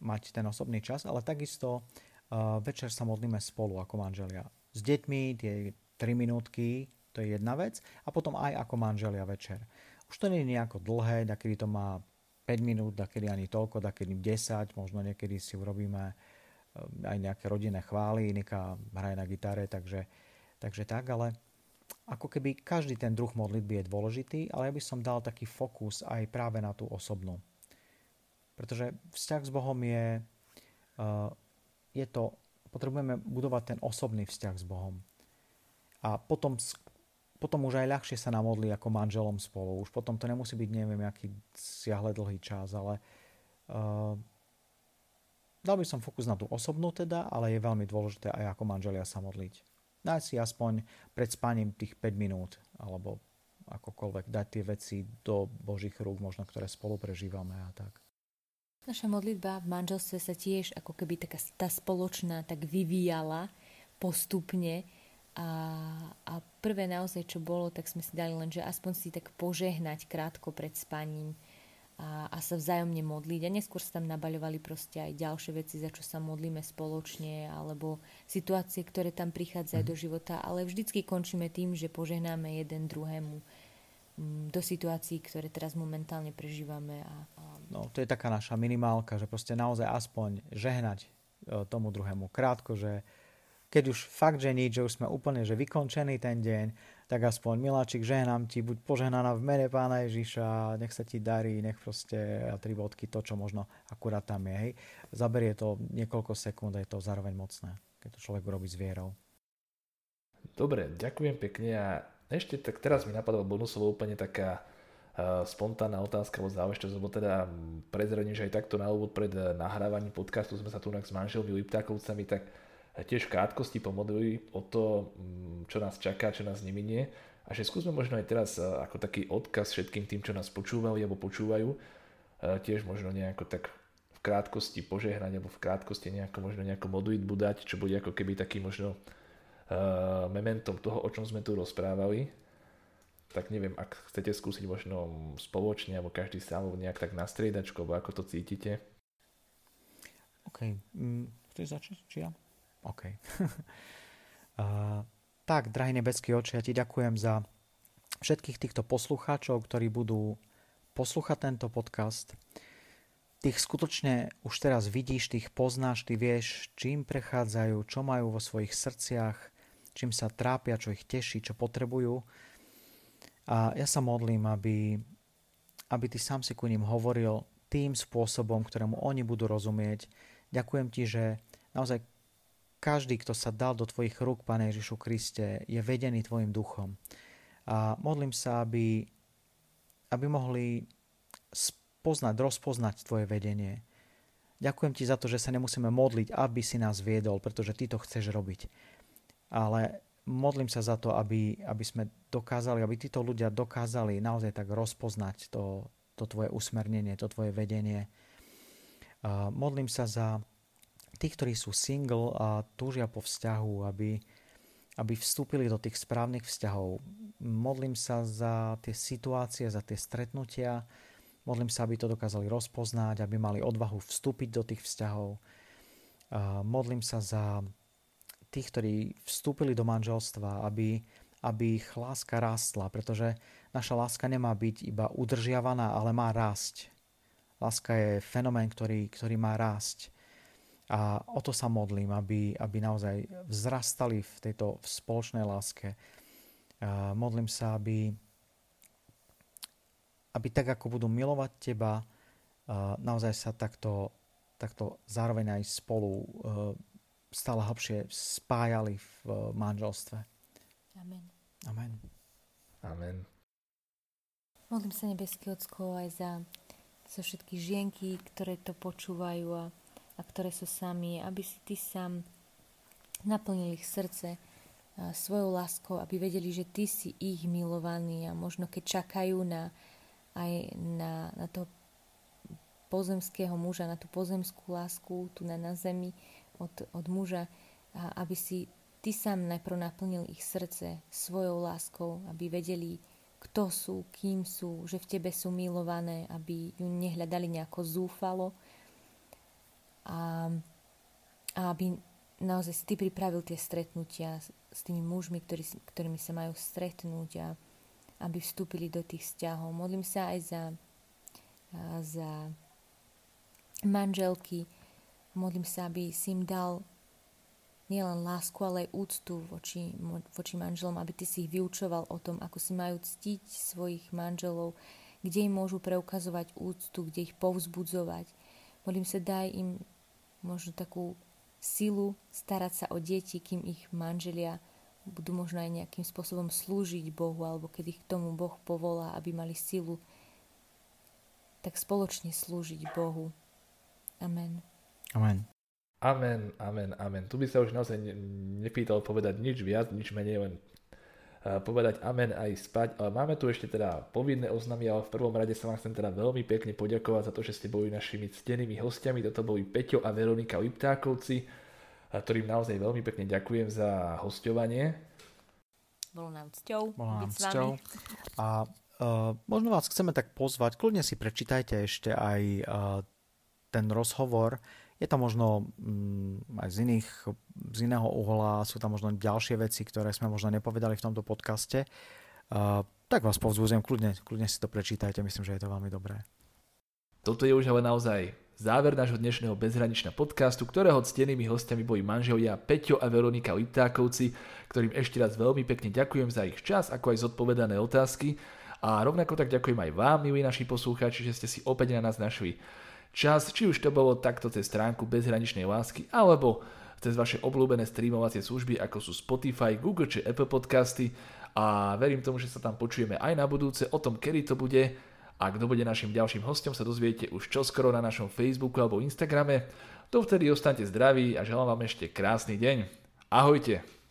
mať ten osobný čas, ale takisto uh, večer sa modlíme spolu ako manželia. S deťmi tie 3 minútky, to je jedna vec, a potom aj ako manželia večer. Už to nie je nejako dlhé, kedy to má 5 minút, kedy ani toľko, kedy 10, možno niekedy si urobíme uh, aj nejaké rodinné chvály, Nika hraje na gitare, takže, takže tak, ale ako keby každý ten druh modlitby je dôležitý, ale ja by som dal taký fokus aj práve na tú osobnú. Pretože vzťah s Bohom je, uh, je to, potrebujeme budovať ten osobný vzťah s Bohom. A potom, potom už aj ľahšie sa nám ako manželom spolu. Už potom to nemusí byť neviem aký siahle dlhý čas, ale uh, dal by som fokus na tú osobnú teda, ale je veľmi dôležité aj ako manželia sa modliť. Daj si aspoň pred spaním tých 5 minút, alebo akokoľvek dať tie veci do Božích rúk, možno ktoré spolu prežívame a tak. Naša modlitba v manželstve sa tiež ako keby taká tá spoločná tak vyvíjala postupne a, a prvé naozaj, čo bolo, tak sme si dali len, že aspoň si tak požehnať krátko pred spaním a, a sa vzájomne modliť. A neskôr sa tam nabaľovali proste aj ďalšie veci, za čo sa modlíme spoločne, alebo situácie, ktoré tam prichádzajú mm. do života, ale vždycky končíme tým, že požehnáme jeden druhému mm, do situácií, ktoré teraz momentálne prežívame. A, a... No, to je taká naša minimálka, že proste naozaj aspoň žehnať e, tomu druhému krátko, že keď už fakt, že nič, že už sme úplne že vykončený ten deň, tak aspoň miláčik, žehnám ti, buď požehnaná v mene pána Ježiša, nech sa ti darí, nech proste tri bodky, to, čo možno akurát tam je. Hej. Zaberie to niekoľko sekúnd je to zároveň mocné, keď to človek robí s vierou. Dobre, ďakujem pekne a ešte tak teraz mi napadla bonusovo úplne taká uh, spontánna otázka o záležitosť, lebo teda prezradím, že aj takto na úvod pred nahrávaním podcastu sme sa tu s manželmi Liptákovcami tak tiež krátkosti pomodlili o to, mm, čo nás čaká, čo nás neminie a že skúsme možno aj teraz e, ako taký odkaz všetkým tým, čo nás počúvajú alebo počúvajú, e, tiež možno nejako tak v krátkosti požehnať alebo v krátkosti nejako možno nejakú modlitbu dať, čo bude ako keby taký možno uh, mementom toho, o čom sme tu rozprávali. Tak neviem, ak chcete skúsiť možno spoločne alebo každý sám alebo nejak tak na striedačku, alebo ako to cítite. OK. Mm, chceš začať? Či ja? OK. uh, tak, drahý nebeský oči, ja ti ďakujem za všetkých týchto poslucháčov, ktorí budú poslúchať tento podcast. Tých skutočne už teraz vidíš, tých poznáš, ty vieš, čím prechádzajú, čo majú vo svojich srdciach, čím sa trápia, čo ich teší, čo potrebujú. A ja sa modlím, aby, aby ty sám si ku ním hovoril tým spôsobom, ktorému oni budú rozumieť. Ďakujem ti, že naozaj každý, kto sa dal do Tvojich rúk, Pane Ježišu Kriste, je vedený Tvojim duchom. A modlím sa, aby, aby mohli spoznať, rozpoznať Tvoje vedenie. Ďakujem Ti za to, že sa nemusíme modliť, aby si nás viedol, pretože Ty to chceš robiť. Ale modlím sa za to, aby, aby sme dokázali, aby títo ľudia dokázali naozaj tak rozpoznať to, to Tvoje usmernenie, to Tvoje vedenie. A modlím sa za tí, ktorí sú single a túžia po vzťahu, aby, aby vstúpili do tých správnych vzťahov. Modlím sa za tie situácie, za tie stretnutia, modlím sa, aby to dokázali rozpoznať, aby mali odvahu vstúpiť do tých vzťahov. Modlím sa za tých, ktorí vstúpili do manželstva, aby, aby ich láska rástla, pretože naša láska nemá byť iba udržiavaná, ale má rásť. Láska je fenomén, ktorý, ktorý má rásť. A o to sa modlím, aby, aby naozaj vzrastali v tejto v spoločnej láske. A modlím sa, aby, aby tak, ako budú milovať teba, naozaj sa takto, takto zároveň aj spolu stále hlbšie spájali v manželstve. Amen. Amen. Amen. Modlím sa nebeský Ocko aj za, za všetky žienky, ktoré to počúvajú a a ktoré sú sami, aby si ty sám naplnil ich srdce svojou láskou, aby vedeli, že ty si ich milovaný a možno keď čakajú na, aj na, na toho pozemského muža, na tú pozemskú lásku tu na, na zemi od, od muža, a aby si ty sám najprv naplnil ich srdce svojou láskou, aby vedeli, kto sú, kým sú, že v tebe sú milované, aby ju nehľadali nejako zúfalo, a, a aby naozaj si ty pripravil tie stretnutia s, s tými mužmi, ktorý, ktorými sa majú stretnúť a aby vstúpili do tých vzťahov. Modlím sa aj za, za manželky. Modlím sa, aby si im dal nielen lásku, ale aj úctu voči, voči manželom, aby ty si ich vyučoval o tom, ako si majú ctiť svojich manželov, kde im môžu preukazovať úctu, kde ich povzbudzovať. Modlím sa, daj im možno takú silu starať sa o deti, kým ich manželia budú možno aj nejakým spôsobom slúžiť Bohu, alebo keď ich k tomu Boh povolá, aby mali silu, tak spoločne slúžiť Bohu. Amen. Amen. Amen, amen, amen. Tu by sa už naozaj nepýtal povedať nič viac, nič menej, len povedať amen aj spať. Ale máme tu ešte teda povinné oznamy, ale v prvom rade sa vám chcem teda veľmi pekne poďakovať za to, že ste boli našimi ctenými hostiami. Toto boli Peťo a Veronika Liptákovci, ktorým naozaj veľmi pekne ďakujem za hostovanie. Bolo nám cťou Bolo nám cťou. A uh, možno vás chceme tak pozvať, kľudne si prečítajte ešte aj uh, ten rozhovor, je to možno mm, aj z, iných, z iného uhla, sú tam možno ďalšie veci, ktoré sme možno nepovedali v tomto podcaste. Tak vás povzbudzujem, kľudne, kľudne si to prečítajte, myslím, že je to veľmi dobré. Toto je už ale naozaj záver nášho dnešného bezhraničného podcastu, ktorého ctenými hostiami boli manželia Peťo a Veronika Liptákovci, ktorým ešte raz veľmi pekne ďakujem za ich čas, ako aj zodpovedané otázky. A rovnako tak ďakujem aj vám, milí naši poslucháči, že ste si opäť na nás našli čas, či už to bolo takto cez stránku bezhraničnej lásky, alebo cez vaše obľúbené streamovacie služby, ako sú Spotify, Google či Apple podcasty a verím tomu, že sa tam počujeme aj na budúce o tom, kedy to bude a kto bude našim ďalším hostom sa dozviete už čoskoro na našom Facebooku alebo Instagrame. Dovtedy ostaňte zdraví a želám vám ešte krásny deň. Ahojte!